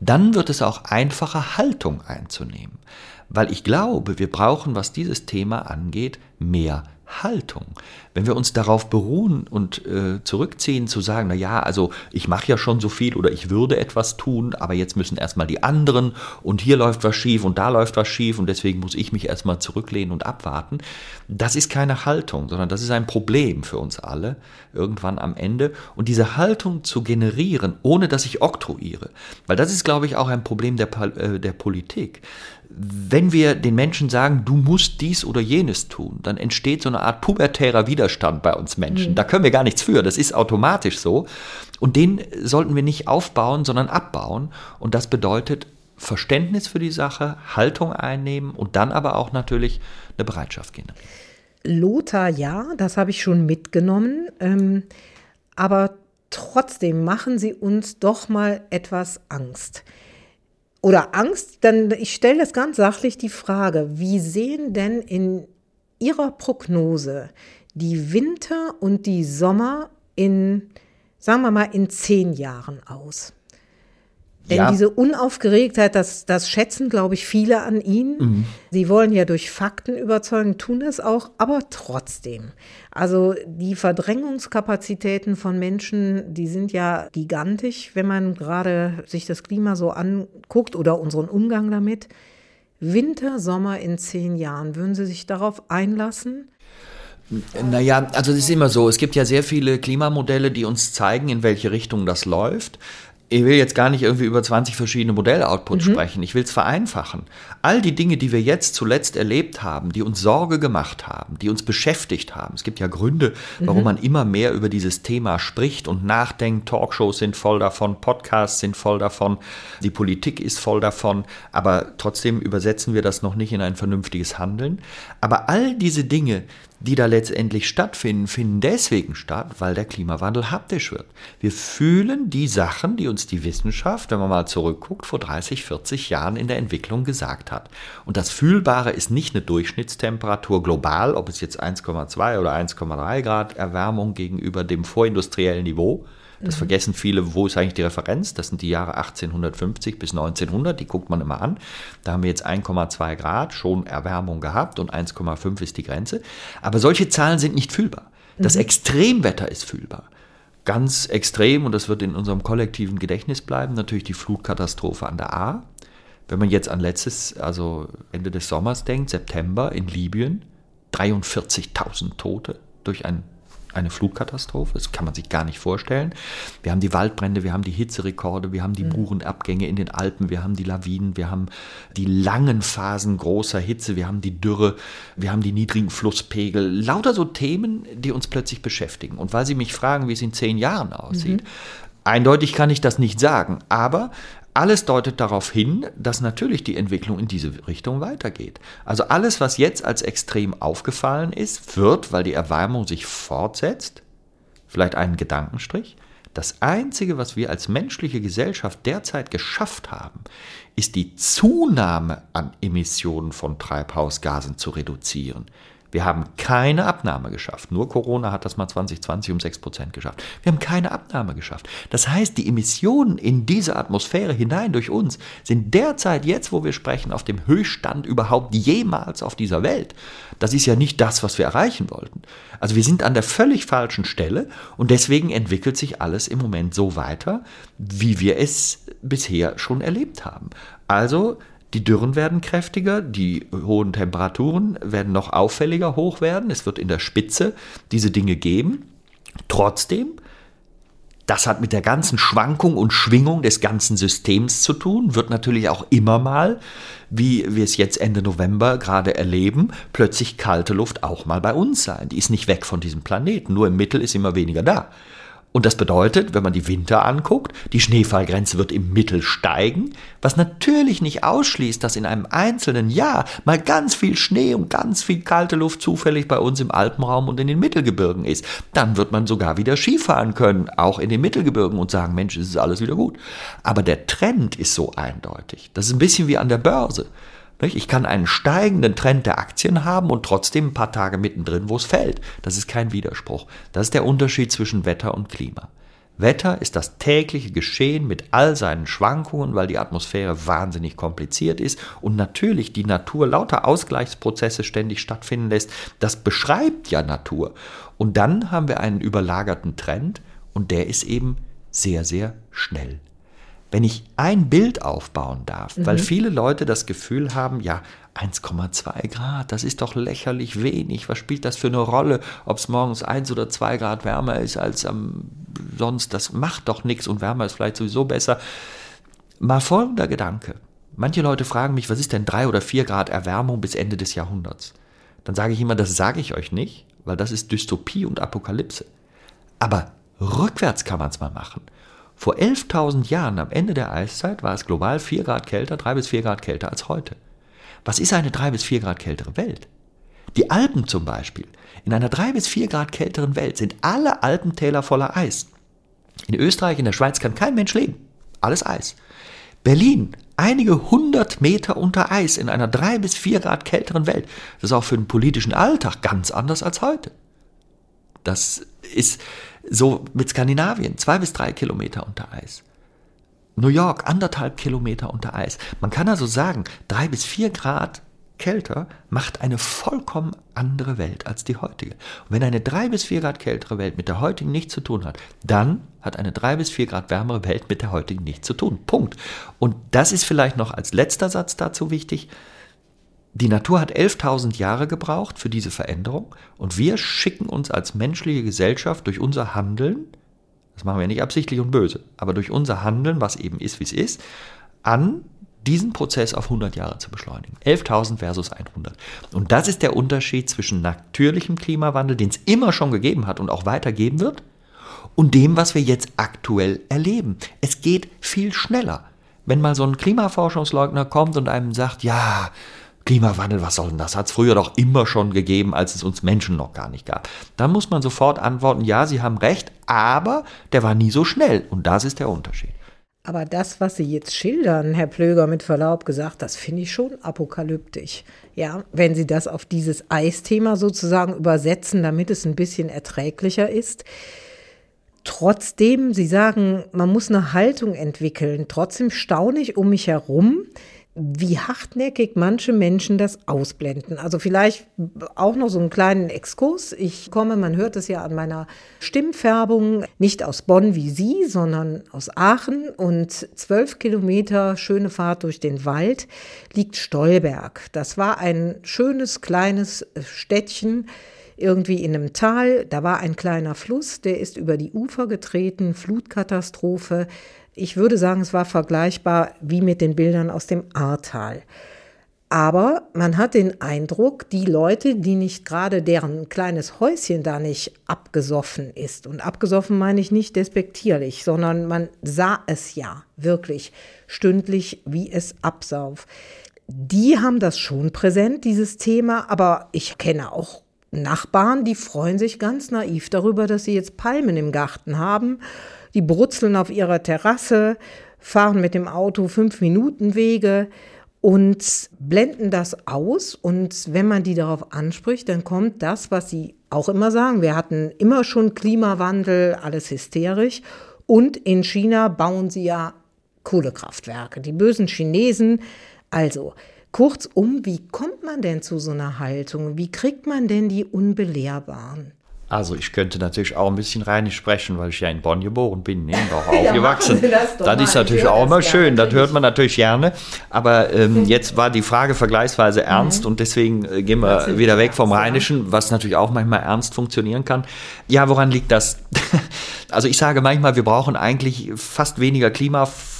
dann wird es auch einfacher, Haltung einzunehmen. Weil ich glaube, wir brauchen, was dieses Thema angeht, mehr Haltung. Wenn wir uns darauf beruhen und äh, zurückziehen, zu sagen, na ja, also ich mache ja schon so viel oder ich würde etwas tun, aber jetzt müssen erstmal die anderen und hier läuft was schief und da läuft was schief und deswegen muss ich mich erstmal zurücklehnen und abwarten. Das ist keine Haltung, sondern das ist ein Problem für uns alle irgendwann am Ende. Und diese Haltung zu generieren, ohne dass ich oktroyiere, weil das ist, glaube ich, auch ein Problem der, äh, der Politik wenn wir den Menschen sagen, du musst dies oder jenes tun, dann entsteht so eine Art pubertärer Widerstand bei uns Menschen. Mhm. Da können wir gar nichts für. Das ist automatisch so. Und den sollten wir nicht aufbauen, sondern abbauen. Und das bedeutet Verständnis für die Sache, Haltung einnehmen und dann aber auch natürlich eine Bereitschaft generieren. Lothar, ja, das habe ich schon mitgenommen. Ähm, aber trotzdem machen Sie uns doch mal etwas Angst oder Angst, dann ich stelle das ganz sachlich die Frage, wie sehen denn in Ihrer Prognose die Winter und die Sommer in, sagen wir mal, in zehn Jahren aus? Denn ja. diese Unaufgeregtheit, das, das schätzen, glaube ich, viele an Ihnen. Mhm. Sie wollen ja durch Fakten überzeugen, tun das auch, aber trotzdem. Also die Verdrängungskapazitäten von Menschen, die sind ja gigantisch, wenn man gerade sich das Klima so anguckt oder unseren Umgang damit. Winter, Sommer in zehn Jahren, würden Sie sich darauf einlassen? Naja, also es ist immer so, es gibt ja sehr viele Klimamodelle, die uns zeigen, in welche Richtung das läuft ich will jetzt gar nicht irgendwie über 20 verschiedene Modelloutputs mhm. sprechen. Ich will es vereinfachen. All die Dinge, die wir jetzt zuletzt erlebt haben, die uns Sorge gemacht haben, die uns beschäftigt haben. Es gibt ja Gründe, warum mhm. man immer mehr über dieses Thema spricht und nachdenkt. Talkshows sind voll davon, Podcasts sind voll davon, die Politik ist voll davon. Aber trotzdem übersetzen wir das noch nicht in ein vernünftiges Handeln. Aber all diese Dinge, die da letztendlich stattfinden, finden deswegen statt, weil der Klimawandel haptisch wird. Wir fühlen die Sachen, die uns die Wissenschaft, wenn man mal zurückguckt, vor 30, 40 Jahren in der Entwicklung gesagt hat. Und das Fühlbare ist nicht eine Durchschnittstemperatur global, ob es jetzt 1,2 oder 1,3 Grad Erwärmung gegenüber dem vorindustriellen Niveau, das mhm. vergessen viele, wo ist eigentlich die Referenz? Das sind die Jahre 1850 bis 1900, die guckt man immer an. Da haben wir jetzt 1,2 Grad schon Erwärmung gehabt und 1,5 ist die Grenze. Aber solche Zahlen sind nicht fühlbar. Das mhm. Extremwetter ist fühlbar. Ganz extrem, und das wird in unserem kollektiven Gedächtnis bleiben, natürlich die Flutkatastrophe an der A. Wenn man jetzt an letztes, also Ende des Sommers denkt, September in Libyen, 43.000 Tote durch ein eine Flutkatastrophe. Das kann man sich gar nicht vorstellen. Wir haben die Waldbrände, wir haben die Hitzerekorde, wir haben die mhm. Burenabgänge in den Alpen, wir haben die Lawinen, wir haben die langen Phasen großer Hitze, wir haben die Dürre, wir haben die niedrigen Flusspegel. Lauter so Themen, die uns plötzlich beschäftigen. Und weil Sie mich fragen, wie es in zehn Jahren aussieht, mhm. Eindeutig kann ich das nicht sagen, aber alles deutet darauf hin, dass natürlich die Entwicklung in diese Richtung weitergeht. Also alles, was jetzt als extrem aufgefallen ist, wird, weil die Erwärmung sich fortsetzt, vielleicht einen Gedankenstrich, das Einzige, was wir als menschliche Gesellschaft derzeit geschafft haben, ist die Zunahme an Emissionen von Treibhausgasen zu reduzieren. Wir haben keine Abnahme geschafft. Nur Corona hat das mal 2020 um 6 Prozent geschafft. Wir haben keine Abnahme geschafft. Das heißt, die Emissionen in diese Atmosphäre hinein durch uns sind derzeit, jetzt wo wir sprechen, auf dem Höchststand überhaupt jemals auf dieser Welt. Das ist ja nicht das, was wir erreichen wollten. Also wir sind an der völlig falschen Stelle und deswegen entwickelt sich alles im Moment so weiter, wie wir es bisher schon erlebt haben. Also die Dürren werden kräftiger, die hohen Temperaturen werden noch auffälliger hoch werden. Es wird in der Spitze diese Dinge geben. Trotzdem, das hat mit der ganzen Schwankung und Schwingung des ganzen Systems zu tun, wird natürlich auch immer mal, wie wir es jetzt Ende November gerade erleben, plötzlich kalte Luft auch mal bei uns sein. Die ist nicht weg von diesem Planeten, nur im Mittel ist immer weniger da. Und das bedeutet, wenn man die Winter anguckt, die Schneefallgrenze wird im Mittel steigen, was natürlich nicht ausschließt, dass in einem einzelnen Jahr mal ganz viel Schnee und ganz viel kalte Luft zufällig bei uns im Alpenraum und in den Mittelgebirgen ist. Dann wird man sogar wieder Skifahren können, auch in den Mittelgebirgen und sagen, Mensch, es ist alles wieder gut. Aber der Trend ist so eindeutig. Das ist ein bisschen wie an der Börse. Ich kann einen steigenden Trend der Aktien haben und trotzdem ein paar Tage mittendrin, wo es fällt. Das ist kein Widerspruch. Das ist der Unterschied zwischen Wetter und Klima. Wetter ist das tägliche Geschehen mit all seinen Schwankungen, weil die Atmosphäre wahnsinnig kompliziert ist und natürlich die Natur lauter Ausgleichsprozesse ständig stattfinden lässt. Das beschreibt ja Natur. Und dann haben wir einen überlagerten Trend und der ist eben sehr, sehr schnell wenn ich ein Bild aufbauen darf, mhm. weil viele Leute das Gefühl haben, ja, 1,2 Grad, das ist doch lächerlich wenig. Was spielt das für eine Rolle, ob es morgens 1 oder 2 Grad wärmer ist als ähm, sonst? Das macht doch nichts und wärmer ist vielleicht sowieso besser. Mal folgender Gedanke. Manche Leute fragen mich, was ist denn 3 oder 4 Grad Erwärmung bis Ende des Jahrhunderts? Dann sage ich immer, das sage ich euch nicht, weil das ist Dystopie und Apokalypse. Aber rückwärts kann man es mal machen. Vor 11.000 Jahren, am Ende der Eiszeit, war es global 4 Grad kälter, 3 bis 4 Grad kälter als heute. Was ist eine 3 bis 4 Grad kältere Welt? Die Alpen zum Beispiel. In einer 3 bis 4 Grad kälteren Welt sind alle Alpentäler voller Eis. In Österreich, in der Schweiz kann kein Mensch leben. Alles Eis. Berlin einige hundert Meter unter Eis in einer drei bis vier Grad kälteren Welt. Das ist auch für den politischen Alltag ganz anders als heute. Das ist so mit Skandinavien, zwei bis drei Kilometer unter Eis. New York, anderthalb Kilometer unter Eis. Man kann also sagen, drei bis vier Grad kälter macht eine vollkommen andere Welt als die heutige. Und wenn eine drei bis vier Grad kältere Welt mit der heutigen nichts zu tun hat, dann hat eine drei bis vier Grad wärmere Welt mit der heutigen nichts zu tun. Punkt. Und das ist vielleicht noch als letzter Satz dazu wichtig. Die Natur hat 11.000 Jahre gebraucht für diese Veränderung und wir schicken uns als menschliche Gesellschaft durch unser Handeln das machen wir nicht absichtlich und böse, aber durch unser Handeln, was eben ist, wie es ist, an diesen Prozess auf 100 Jahre zu beschleunigen. 11.000 versus 100. Und das ist der Unterschied zwischen natürlichem Klimawandel, den es immer schon gegeben hat und auch weitergeben wird, und dem, was wir jetzt aktuell erleben. Es geht viel schneller. Wenn mal so ein Klimaforschungsleugner kommt und einem sagt, ja, Klimawandel, was soll denn das? Hat es früher doch immer schon gegeben, als es uns Menschen noch gar nicht gab. Dann muss man sofort antworten, ja, Sie haben recht, aber der war nie so schnell. Und das ist der Unterschied. Aber das, was Sie jetzt schildern, Herr Plöger, mit Verlaub gesagt, das finde ich schon apokalyptisch. Ja, wenn Sie das auf dieses Eisthema sozusagen übersetzen, damit es ein bisschen erträglicher ist. Trotzdem, Sie sagen, man muss eine Haltung entwickeln. Trotzdem staune ich um mich herum, wie hartnäckig manche Menschen das ausblenden. Also vielleicht auch noch so einen kleinen Exkurs. Ich komme, man hört es ja an meiner Stimmfärbung, nicht aus Bonn wie Sie, sondern aus Aachen. Und zwölf Kilometer schöne Fahrt durch den Wald liegt Stolberg. Das war ein schönes kleines Städtchen irgendwie in einem Tal. Da war ein kleiner Fluss, der ist über die Ufer getreten, Flutkatastrophe. Ich würde sagen, es war vergleichbar wie mit den Bildern aus dem Ahrtal. Aber man hat den Eindruck, die Leute, die nicht gerade deren kleines Häuschen da nicht abgesoffen ist, und abgesoffen meine ich nicht despektierlich, sondern man sah es ja wirklich stündlich, wie es absauf. Die haben das schon präsent, dieses Thema, aber ich kenne auch Nachbarn, die freuen sich ganz naiv darüber, dass sie jetzt Palmen im Garten haben die brutzeln auf ihrer Terrasse, fahren mit dem Auto fünf Minuten Wege und blenden das aus. Und wenn man die darauf anspricht, dann kommt das, was sie auch immer sagen. Wir hatten immer schon Klimawandel, alles hysterisch. Und in China bauen sie ja Kohlekraftwerke. Die bösen Chinesen. Also, kurzum, wie kommt man denn zu so einer Haltung? Wie kriegt man denn die Unbelehrbaren? Also ich könnte natürlich auch ein bisschen rheinisch sprechen, weil ich ja in Bonn geboren bin ne, auch aufgewachsen. ja, das, das ist natürlich auch immer schön, das hört man natürlich gerne. Aber ähm, jetzt war die Frage vergleichsweise mhm. ernst und deswegen äh, gehen wir wieder weg vom Rheinischen, was natürlich auch manchmal ernst funktionieren kann. Ja, woran liegt das? also ich sage manchmal, wir brauchen eigentlich fast weniger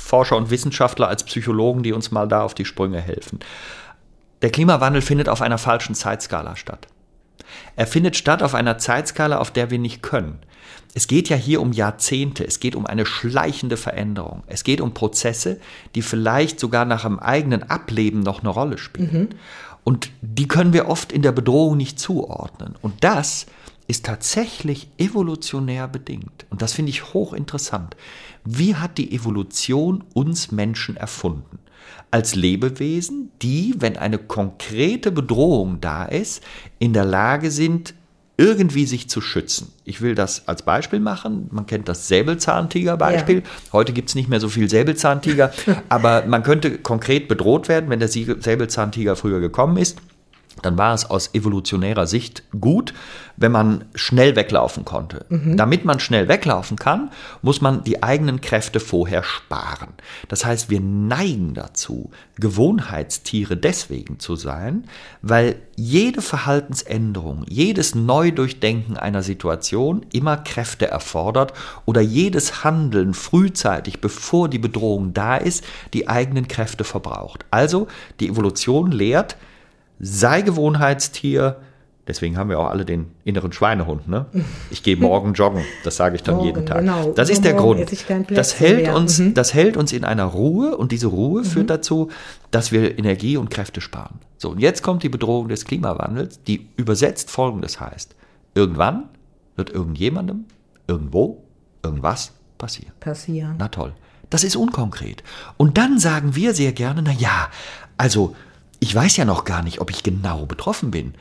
Klimaforscher und Wissenschaftler als Psychologen, die uns mal da auf die Sprünge helfen. Der Klimawandel findet auf einer falschen Zeitskala statt. Er findet statt auf einer Zeitskala, auf der wir nicht können. Es geht ja hier um Jahrzehnte, es geht um eine schleichende Veränderung, es geht um Prozesse, die vielleicht sogar nach einem eigenen Ableben noch eine Rolle spielen. Mhm. Und die können wir oft in der Bedrohung nicht zuordnen. Und das ist tatsächlich evolutionär bedingt. Und das finde ich hochinteressant. Wie hat die Evolution uns Menschen erfunden? als Lebewesen, die, wenn eine konkrete Bedrohung da ist, in der Lage sind, irgendwie sich zu schützen. Ich will das als Beispiel machen. Man kennt das Säbelzahntiger-Beispiel. Ja. Heute gibt es nicht mehr so viel Säbelzahntiger, aber man könnte konkret bedroht werden, wenn der Säbelzahntiger früher gekommen ist dann war es aus evolutionärer Sicht gut, wenn man schnell weglaufen konnte. Mhm. Damit man schnell weglaufen kann, muss man die eigenen Kräfte vorher sparen. Das heißt, wir neigen dazu, Gewohnheitstiere deswegen zu sein, weil jede Verhaltensänderung, jedes Neudurchdenken einer Situation immer Kräfte erfordert oder jedes Handeln frühzeitig, bevor die Bedrohung da ist, die eigenen Kräfte verbraucht. Also die Evolution lehrt, sei Gewohnheitstier. Deswegen haben wir auch alle den inneren Schweinehund. Ne? Ich gehe morgen joggen, das sage ich dann morgen, jeden Tag. Genau. Das ist der Grund. Das hält, uns, mhm. das hält uns in einer Ruhe und diese Ruhe mhm. führt dazu, dass wir Energie und Kräfte sparen. So, und jetzt kommt die Bedrohung des Klimawandels, die übersetzt folgendes heißt. Irgendwann wird irgendjemandem, irgendwo, irgendwas passieren. Passieren. Na toll. Das ist unkonkret. Und dann sagen wir sehr gerne, na ja, also ich weiß ja noch gar nicht, ob ich genau betroffen bin.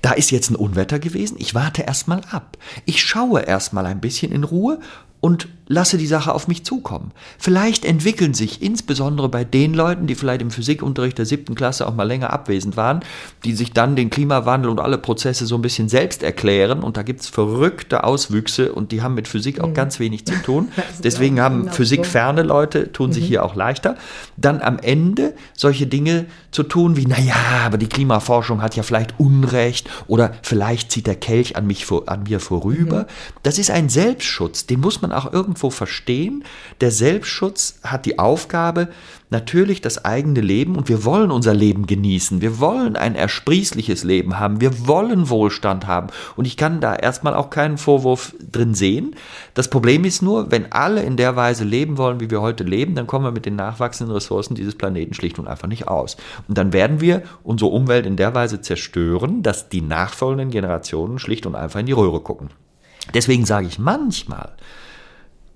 Da ist jetzt ein Unwetter gewesen, ich warte erstmal ab. Ich schaue erstmal ein bisschen in Ruhe und lasse die Sache auf mich zukommen. Vielleicht entwickeln sich insbesondere bei den Leuten, die vielleicht im Physikunterricht der siebten Klasse auch mal länger abwesend waren, die sich dann den Klimawandel und alle Prozesse so ein bisschen selbst erklären und da gibt es verrückte Auswüchse und die haben mit Physik auch mhm. ganz wenig zu tun. Deswegen haben genau physikferne Leute, tun sich mhm. hier auch leichter. Dann am Ende solche Dinge zu tun wie, naja, aber die Klimaforschung hat ja vielleicht Unrecht oder vielleicht zieht der Kelch an, mich an mir vorüber. Mhm. Das ist ein Selbstschutz, den muss man auch irgendwo verstehen. Der Selbstschutz hat die Aufgabe, natürlich das eigene Leben und wir wollen unser Leben genießen. Wir wollen ein ersprießliches Leben haben. Wir wollen Wohlstand haben. Und ich kann da erstmal auch keinen Vorwurf drin sehen. Das Problem ist nur, wenn alle in der Weise leben wollen, wie wir heute leben, dann kommen wir mit den nachwachsenden Ressourcen dieses Planeten schlicht und einfach nicht aus. Und dann werden wir unsere Umwelt in der Weise zerstören, dass die nachfolgenden Generationen schlicht und einfach in die Röhre gucken. Deswegen sage ich manchmal,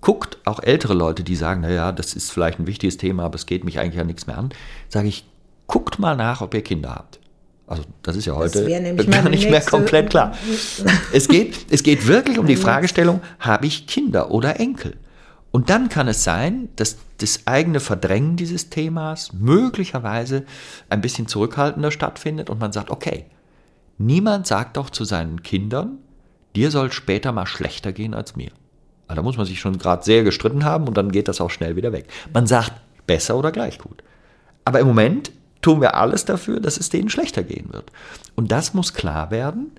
guckt auch ältere Leute, die sagen, naja, das ist vielleicht ein wichtiges Thema, aber es geht mich eigentlich ja nichts mehr an, sage ich, guckt mal nach, ob ihr Kinder habt. Also das ist ja heute gar nicht mehr komplett klar. es, geht, es geht wirklich um die Fragestellung, habe ich Kinder oder Enkel? Und dann kann es sein, dass das eigene Verdrängen dieses Themas möglicherweise ein bisschen zurückhaltender stattfindet und man sagt, okay, niemand sagt doch zu seinen Kindern, dir soll später mal schlechter gehen als mir. Ah, da muss man sich schon gerade sehr gestritten haben und dann geht das auch schnell wieder weg. Man sagt besser oder gleich gut. Aber im Moment tun wir alles dafür, dass es denen schlechter gehen wird. Und das muss klar werden.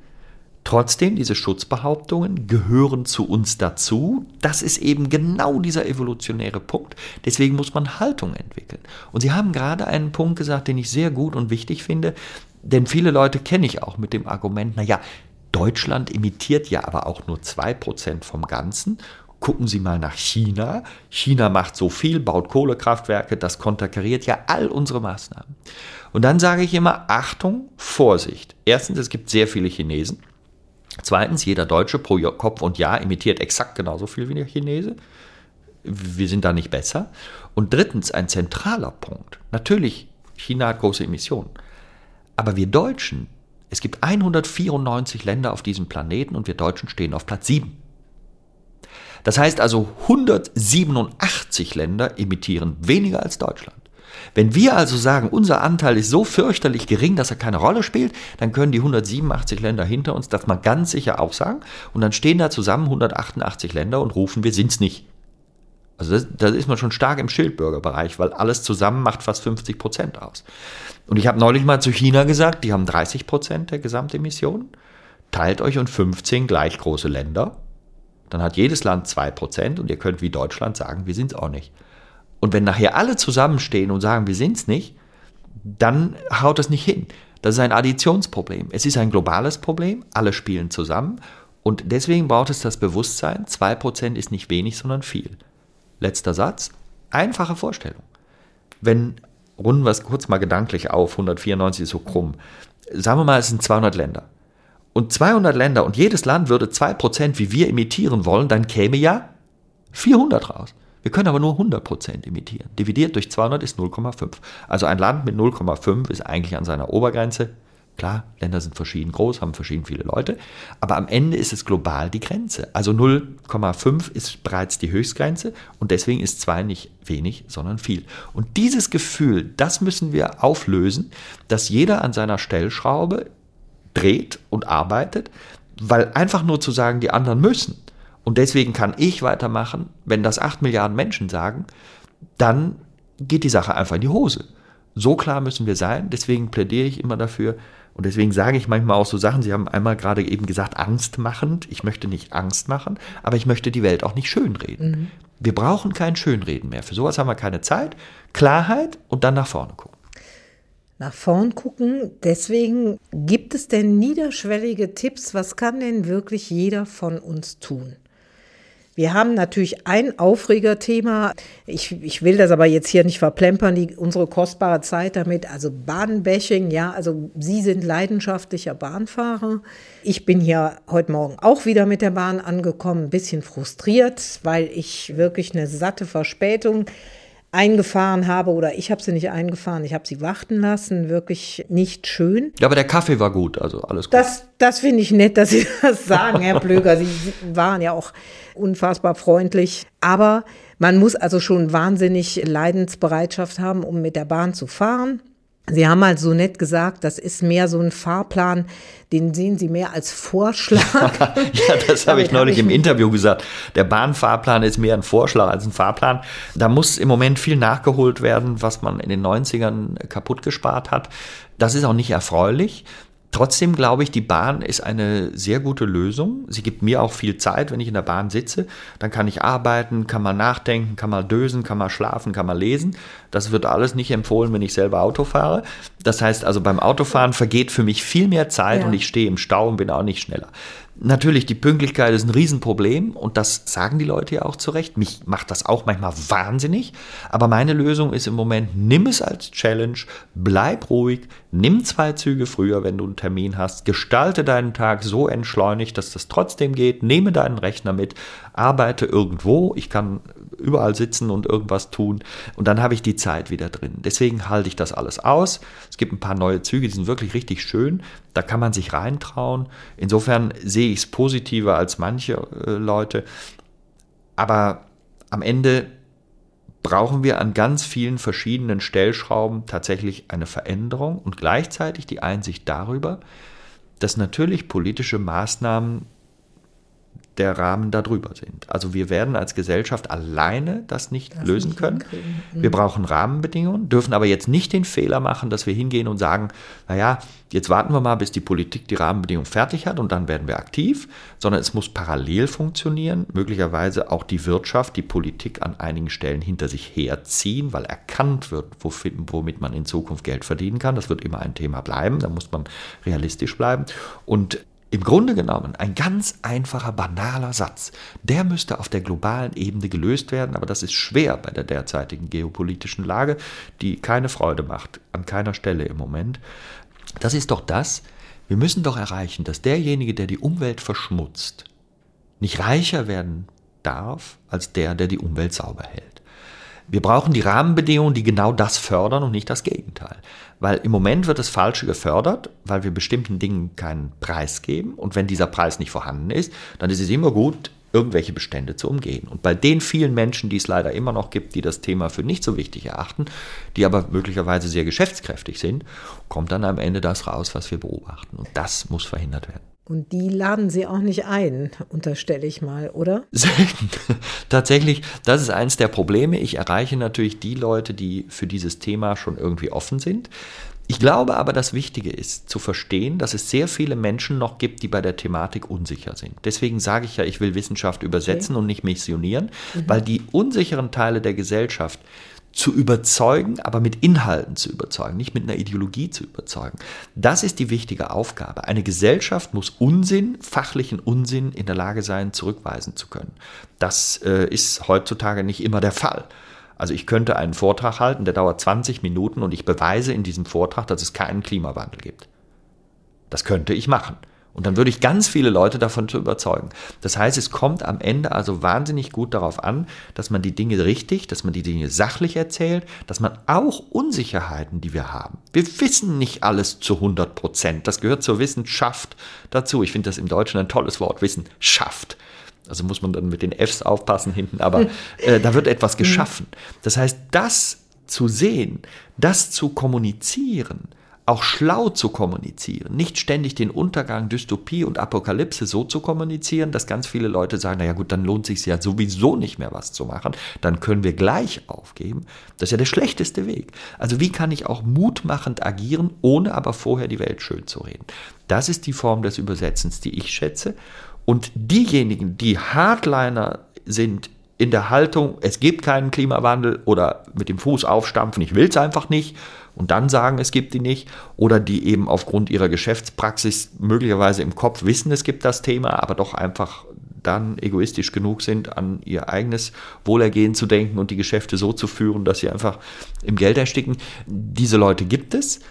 Trotzdem, diese Schutzbehauptungen gehören zu uns dazu. Das ist eben genau dieser evolutionäre Punkt. Deswegen muss man Haltung entwickeln. Und Sie haben gerade einen Punkt gesagt, den ich sehr gut und wichtig finde, denn viele Leute kenne ich auch mit dem Argument, naja, Deutschland imitiert ja aber auch nur 2% vom Ganzen Gucken Sie mal nach China. China macht so viel, baut Kohlekraftwerke, das konterkariert ja all unsere Maßnahmen. Und dann sage ich immer, Achtung, Vorsicht. Erstens, es gibt sehr viele Chinesen. Zweitens, jeder Deutsche pro Kopf und Jahr imitiert exakt genauso viel wie der Chinese. Wir sind da nicht besser. Und drittens, ein zentraler Punkt. Natürlich, China hat große Emissionen. Aber wir Deutschen, es gibt 194 Länder auf diesem Planeten und wir Deutschen stehen auf Platz 7. Das heißt also, 187 Länder emittieren weniger als Deutschland. Wenn wir also sagen, unser Anteil ist so fürchterlich gering, dass er keine Rolle spielt, dann können die 187 Länder hinter uns das mal ganz sicher auch sagen. Und dann stehen da zusammen 188 Länder und rufen, wir sind's nicht. Also das ist man schon stark im Schildbürgerbereich, weil alles zusammen macht fast 50 Prozent aus. Und ich habe neulich mal zu China gesagt, die haben 30 Prozent der Gesamtemissionen. Teilt euch und 15 gleich große Länder dann hat jedes Land 2% und ihr könnt wie Deutschland sagen, wir sind es auch nicht. Und wenn nachher alle zusammenstehen und sagen, wir sind es nicht, dann haut das nicht hin. Das ist ein Additionsproblem. Es ist ein globales Problem, alle spielen zusammen und deswegen braucht es das Bewusstsein, 2% ist nicht wenig, sondern viel. Letzter Satz, einfache Vorstellung. Wenn, runden wir es kurz mal gedanklich auf, 194 ist so krumm, sagen wir mal, es sind 200 Länder und 200 Länder und jedes Land würde 2% wie wir imitieren wollen, dann käme ja 400 raus. Wir können aber nur 100% imitieren. Dividiert durch 200 ist 0,5. Also ein Land mit 0,5 ist eigentlich an seiner Obergrenze. Klar, Länder sind verschieden groß, haben verschieden viele Leute, aber am Ende ist es global die Grenze. Also 0,5 ist bereits die Höchstgrenze und deswegen ist 2 nicht wenig, sondern viel. Und dieses Gefühl, das müssen wir auflösen, dass jeder an seiner Stellschraube dreht und arbeitet, weil einfach nur zu sagen, die anderen müssen und deswegen kann ich weitermachen, wenn das 8 Milliarden Menschen sagen, dann geht die Sache einfach in die Hose. So klar müssen wir sein, deswegen plädiere ich immer dafür und deswegen sage ich manchmal auch so Sachen, Sie haben einmal gerade eben gesagt, angstmachend. Ich möchte nicht Angst machen, aber ich möchte die Welt auch nicht schönreden. Mhm. Wir brauchen kein Schönreden mehr. Für sowas haben wir keine Zeit. Klarheit und dann nach vorne gucken nach vorn gucken. Deswegen gibt es denn niederschwellige Tipps? Was kann denn wirklich jeder von uns tun? Wir haben natürlich ein Aufregerthema. Ich, ich will das aber jetzt hier nicht verplempern, die, unsere kostbare Zeit damit. Also Bahnbashing, ja, also Sie sind leidenschaftlicher Bahnfahrer. Ich bin hier heute Morgen auch wieder mit der Bahn angekommen, ein bisschen frustriert, weil ich wirklich eine satte Verspätung eingefahren habe oder ich habe sie nicht eingefahren, ich habe sie warten lassen, wirklich nicht schön. Ja, aber der Kaffee war gut, also alles gut. Das, das finde ich nett, dass Sie das sagen, Herr Blöger. Sie waren ja auch unfassbar freundlich. Aber man muss also schon wahnsinnig Leidensbereitschaft haben, um mit der Bahn zu fahren. Sie haben halt so nett gesagt, das ist mehr so ein Fahrplan, den sehen Sie mehr als Vorschlag. ja, das habe ich neulich hab ich im Interview gesagt. Der Bahnfahrplan ist mehr ein Vorschlag als ein Fahrplan. Da muss im Moment viel nachgeholt werden, was man in den 90ern kaputt gespart hat. Das ist auch nicht erfreulich. Trotzdem glaube ich, die Bahn ist eine sehr gute Lösung. Sie gibt mir auch viel Zeit, wenn ich in der Bahn sitze. Dann kann ich arbeiten, kann mal nachdenken, kann mal dösen, kann mal schlafen, kann mal lesen. Das wird alles nicht empfohlen, wenn ich selber Auto fahre. Das heißt also, beim Autofahren vergeht für mich viel mehr Zeit ja. und ich stehe im Stau und bin auch nicht schneller. Natürlich, die Pünktlichkeit ist ein Riesenproblem und das sagen die Leute ja auch zu Recht. Mich macht das auch manchmal wahnsinnig, aber meine Lösung ist im Moment, nimm es als Challenge, bleib ruhig, nimm zwei Züge früher, wenn du einen Termin hast, gestalte deinen Tag so entschleunigt, dass das trotzdem geht, nehme deinen Rechner mit, arbeite irgendwo, ich kann überall sitzen und irgendwas tun und dann habe ich die Zeit wieder drin. Deswegen halte ich das alles aus. Es gibt ein paar neue Züge, die sind wirklich richtig schön. Da kann man sich reintrauen. Insofern sehe ich es positiver als manche äh, Leute. Aber am Ende brauchen wir an ganz vielen verschiedenen Stellschrauben tatsächlich eine Veränderung und gleichzeitig die Einsicht darüber, dass natürlich politische Maßnahmen der Rahmen darüber sind. Also wir werden als Gesellschaft alleine das nicht das lösen nicht können. Mhm. Wir brauchen Rahmenbedingungen, dürfen aber jetzt nicht den Fehler machen, dass wir hingehen und sagen, naja, jetzt warten wir mal, bis die Politik die Rahmenbedingungen fertig hat und dann werden wir aktiv, sondern es muss parallel funktionieren, möglicherweise auch die Wirtschaft, die Politik an einigen Stellen hinter sich herziehen, weil erkannt wird, womit man in Zukunft Geld verdienen kann. Das wird immer ein Thema bleiben, da muss man realistisch bleiben. Und im Grunde genommen ein ganz einfacher, banaler Satz. Der müsste auf der globalen Ebene gelöst werden, aber das ist schwer bei der derzeitigen geopolitischen Lage, die keine Freude macht, an keiner Stelle im Moment. Das ist doch das, wir müssen doch erreichen, dass derjenige, der die Umwelt verschmutzt, nicht reicher werden darf als der, der die Umwelt sauber hält. Wir brauchen die Rahmenbedingungen, die genau das fördern und nicht das Gegenteil. Weil im Moment wird das Falsche gefördert, weil wir bestimmten Dingen keinen Preis geben. Und wenn dieser Preis nicht vorhanden ist, dann ist es immer gut, irgendwelche Bestände zu umgehen. Und bei den vielen Menschen, die es leider immer noch gibt, die das Thema für nicht so wichtig erachten, die aber möglicherweise sehr geschäftskräftig sind, kommt dann am Ende das raus, was wir beobachten. Und das muss verhindert werden. Und die laden sie auch nicht ein, unterstelle ich mal, oder? Tatsächlich, das ist eines der Probleme. Ich erreiche natürlich die Leute, die für dieses Thema schon irgendwie offen sind. Ich glaube aber, das Wichtige ist zu verstehen, dass es sehr viele Menschen noch gibt, die bei der Thematik unsicher sind. Deswegen sage ich ja, ich will Wissenschaft übersetzen okay. und nicht missionieren, mhm. weil die unsicheren Teile der Gesellschaft zu überzeugen, aber mit Inhalten zu überzeugen, nicht mit einer Ideologie zu überzeugen. Das ist die wichtige Aufgabe. Eine Gesellschaft muss Unsinn, fachlichen Unsinn in der Lage sein, zurückweisen zu können. Das äh, ist heutzutage nicht immer der Fall. Also ich könnte einen Vortrag halten, der dauert 20 Minuten und ich beweise in diesem Vortrag, dass es keinen Klimawandel gibt. Das könnte ich machen. Und dann würde ich ganz viele Leute davon zu überzeugen. Das heißt, es kommt am Ende also wahnsinnig gut darauf an, dass man die Dinge richtig, dass man die Dinge sachlich erzählt, dass man auch Unsicherheiten, die wir haben. Wir wissen nicht alles zu 100 Prozent. Das gehört zur Wissenschaft dazu. Ich finde das im Deutschen ein tolles Wort, Wissenschaft. Also muss man dann mit den Fs aufpassen hinten, aber äh, da wird etwas geschaffen. Das heißt, das zu sehen, das zu kommunizieren, auch schlau zu kommunizieren, nicht ständig den Untergang, Dystopie und Apokalypse so zu kommunizieren, dass ganz viele Leute sagen, naja gut, dann lohnt sich ja sowieso nicht mehr was zu machen, dann können wir gleich aufgeben. Das ist ja der schlechteste Weg. Also wie kann ich auch mutmachend agieren, ohne aber vorher die Welt schön zu reden? Das ist die Form des Übersetzens, die ich schätze. Und diejenigen, die Hardliner sind in der Haltung, es gibt keinen Klimawandel oder mit dem Fuß aufstampfen, ich will es einfach nicht und dann sagen, es gibt die nicht, oder die eben aufgrund ihrer Geschäftspraxis möglicherweise im Kopf wissen, es gibt das Thema, aber doch einfach dann egoistisch genug sind, an ihr eigenes Wohlergehen zu denken und die Geschäfte so zu führen, dass sie einfach im Geld ersticken. Diese Leute gibt es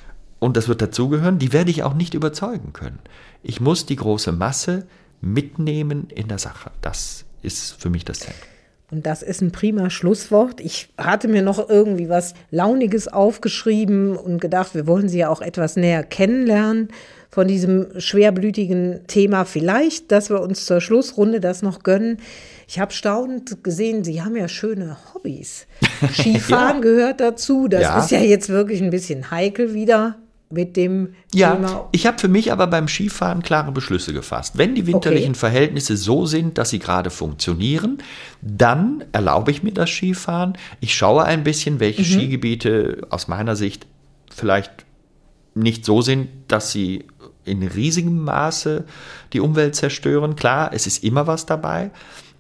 und das wird dazugehören. Die werde ich auch nicht überzeugen können. Ich muss die große Masse mitnehmen in der Sache. Das ist für mich das Zentrum. Und das ist ein prima Schlusswort. Ich hatte mir noch irgendwie was Launiges aufgeschrieben und gedacht, wir wollen Sie ja auch etwas näher kennenlernen von diesem schwerblütigen Thema. Vielleicht, dass wir uns zur Schlussrunde das noch gönnen. Ich habe staunend gesehen, Sie haben ja schöne Hobbys. Skifahren ja. gehört dazu. Das ja. ist ja jetzt wirklich ein bisschen heikel wieder mit dem ja, Thema. Ich habe für mich aber beim Skifahren klare Beschlüsse gefasst. Wenn die winterlichen okay. Verhältnisse so sind, dass sie gerade funktionieren, dann erlaube ich mir das Skifahren. Ich schaue ein bisschen, welche mhm. Skigebiete aus meiner Sicht vielleicht nicht so sind, dass sie in riesigem Maße die Umwelt zerstören. Klar, es ist immer was dabei.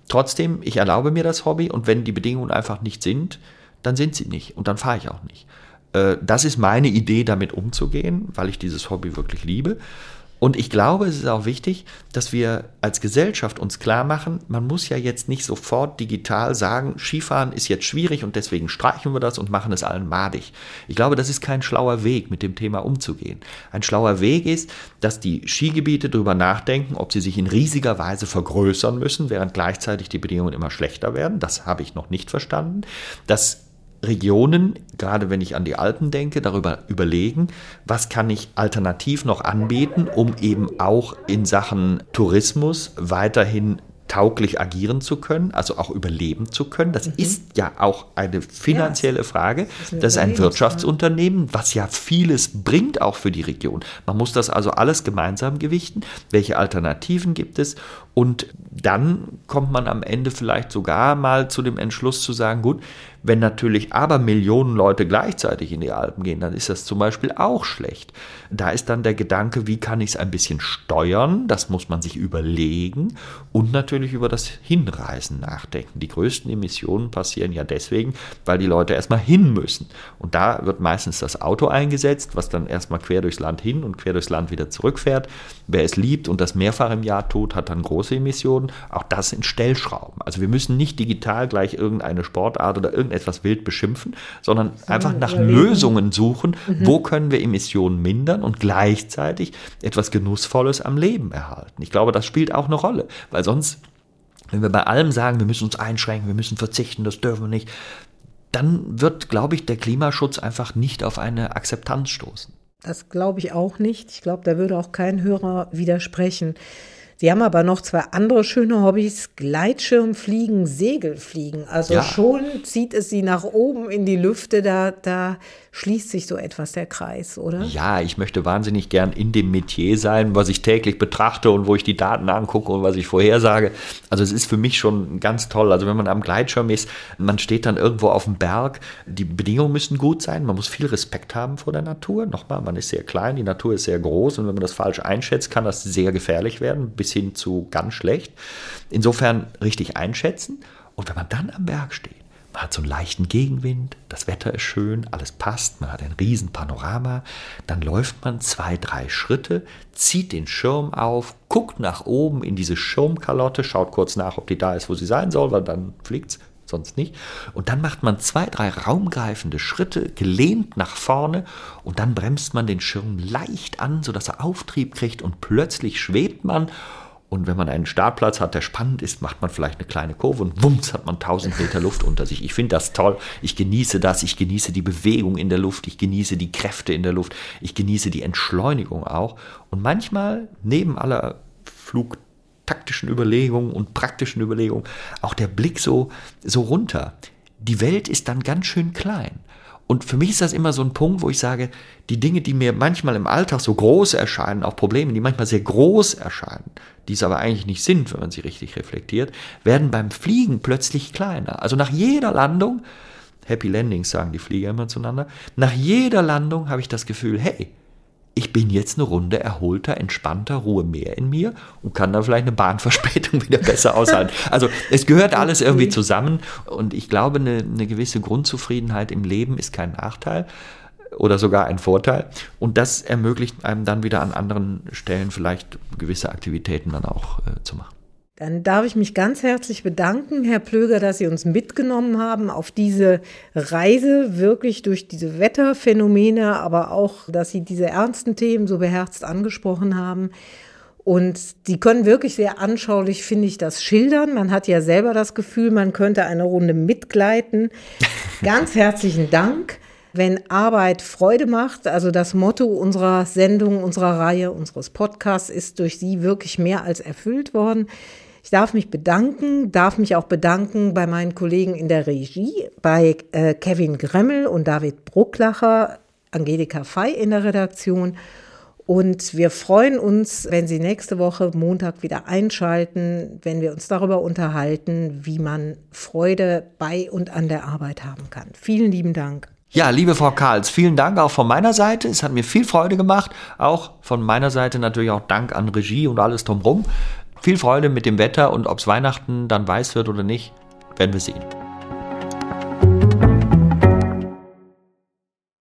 Trotzdem, ich erlaube mir das Hobby und wenn die Bedingungen einfach nicht sind, dann sind sie nicht und dann fahre ich auch nicht. Äh, das ist meine Idee, damit umzugehen, weil ich dieses Hobby wirklich liebe. Und ich glaube, es ist auch wichtig, dass wir als Gesellschaft uns klar machen, man muss ja jetzt nicht sofort digital sagen, Skifahren ist jetzt schwierig und deswegen streichen wir das und machen es allen madig. Ich glaube, das ist kein schlauer Weg, mit dem Thema umzugehen. Ein schlauer Weg ist, dass die Skigebiete darüber nachdenken, ob sie sich in riesiger Weise vergrößern müssen, während gleichzeitig die Bedingungen immer schlechter werden. Das habe ich noch nicht verstanden. Dass Regionen, gerade wenn ich an die Alpen denke, darüber überlegen, was kann ich alternativ noch anbieten, um eben auch in Sachen Tourismus weiterhin tauglich agieren zu können, also auch überleben zu können. Das mhm. ist ja auch eine finanzielle ja, Frage. Das ist, das ist ein Wirtschaftsunternehmen, was ja vieles bringt auch für die Region. Man muss das also alles gemeinsam gewichten. Welche Alternativen gibt es? Und dann kommt man am Ende vielleicht sogar mal zu dem Entschluss zu sagen, gut, wenn natürlich aber Millionen Leute gleichzeitig in die Alpen gehen, dann ist das zum Beispiel auch schlecht. Da ist dann der Gedanke, wie kann ich es ein bisschen steuern? Das muss man sich überlegen und natürlich über das Hinreisen nachdenken. Die größten Emissionen passieren ja deswegen, weil die Leute erstmal hin müssen. Und da wird meistens das Auto eingesetzt, was dann erstmal quer durchs Land hin und quer durchs Land wieder zurückfährt. Wer es liebt und das mehrfach im Jahr tut, hat dann große Emissionen. Auch das sind Stellschrauben. Also wir müssen nicht digital gleich irgendeine Sportart oder irgendetwas wild beschimpfen, sondern so einfach nach Lösungen suchen, mhm. wo können wir Emissionen mindern und gleichzeitig etwas Genussvolles am Leben erhalten. Ich glaube, das spielt auch eine Rolle, weil sonst, wenn wir bei allem sagen, wir müssen uns einschränken, wir müssen verzichten, das dürfen wir nicht, dann wird, glaube ich, der Klimaschutz einfach nicht auf eine Akzeptanz stoßen. Das glaube ich auch nicht. Ich glaube, da würde auch kein Hörer widersprechen. Sie haben aber noch zwei andere schöne Hobbys, Gleitschirmfliegen, Segelfliegen. Also ja. schon zieht es Sie nach oben in die Lüfte, da, da schließt sich so etwas der Kreis, oder? Ja, ich möchte wahnsinnig gern in dem Metier sein, was ich täglich betrachte und wo ich die Daten angucke und was ich vorhersage. Also es ist für mich schon ganz toll. Also wenn man am Gleitschirm ist, man steht dann irgendwo auf dem Berg, die Bedingungen müssen gut sein, man muss viel Respekt haben vor der Natur. Nochmal, man ist sehr klein, die Natur ist sehr groß und wenn man das falsch einschätzt, kann das sehr gefährlich werden, bis hin zu ganz schlecht. Insofern richtig einschätzen. Und wenn man dann am Berg steht, man hat so einen leichten Gegenwind, das Wetter ist schön, alles passt, man hat ein riesen Panorama. Dann läuft man zwei, drei Schritte, zieht den Schirm auf, guckt nach oben in diese Schirmkalotte, schaut kurz nach, ob die da ist, wo sie sein soll, weil dann fliegt es sonst nicht. Und dann macht man zwei, drei raumgreifende Schritte, gelehnt nach vorne und dann bremst man den Schirm leicht an, sodass er Auftrieb kriegt und plötzlich schwebt man und wenn man einen Startplatz hat, der spannend ist, macht man vielleicht eine kleine Kurve und wumms hat man 1000 Meter Luft unter sich. Ich finde das toll. Ich genieße das. Ich genieße die Bewegung in der Luft. Ich genieße die Kräfte in der Luft. Ich genieße die Entschleunigung auch. Und manchmal, neben aller flugtaktischen Überlegungen und praktischen Überlegungen, auch der Blick so, so runter. Die Welt ist dann ganz schön klein. Und für mich ist das immer so ein Punkt, wo ich sage, die Dinge, die mir manchmal im Alltag so groß erscheinen, auch Probleme, die manchmal sehr groß erscheinen, die es aber eigentlich nicht sind, wenn man sie richtig reflektiert, werden beim Fliegen plötzlich kleiner. Also nach jeder Landung, Happy Landings sagen die Flieger immer zueinander, nach jeder Landung habe ich das Gefühl, hey, ich bin jetzt eine Runde erholter, entspannter, Ruhe mehr in mir und kann dann vielleicht eine Bahnverspätung wieder besser aushalten. Also es gehört alles irgendwie zusammen und ich glaube, eine, eine gewisse Grundzufriedenheit im Leben ist kein Nachteil oder sogar ein Vorteil. Und das ermöglicht einem dann wieder an anderen Stellen vielleicht gewisse Aktivitäten dann auch äh, zu machen. Dann darf ich mich ganz herzlich bedanken, Herr Plöger, dass Sie uns mitgenommen haben auf diese Reise, wirklich durch diese Wetterphänomene, aber auch, dass Sie diese ernsten Themen so beherzt angesprochen haben. Und Sie können wirklich sehr anschaulich, finde ich, das schildern. Man hat ja selber das Gefühl, man könnte eine Runde mitgleiten. Ganz herzlichen Dank. Wenn Arbeit Freude macht, also das Motto unserer Sendung, unserer Reihe, unseres Podcasts ist durch Sie wirklich mehr als erfüllt worden. Ich darf mich bedanken, darf mich auch bedanken bei meinen Kollegen in der Regie, bei äh, Kevin Gremmel und David Brucklacher, Angelika Fey in der Redaktion. Und wir freuen uns, wenn Sie nächste Woche Montag wieder einschalten, wenn wir uns darüber unterhalten, wie man Freude bei und an der Arbeit haben kann. Vielen lieben Dank. Ja, liebe Frau Karls, vielen Dank auch von meiner Seite. Es hat mir viel Freude gemacht. Auch von meiner Seite natürlich auch Dank an Regie und alles drumherum. Viel Freude mit dem Wetter und ob es Weihnachten dann weiß wird oder nicht, werden wir sehen.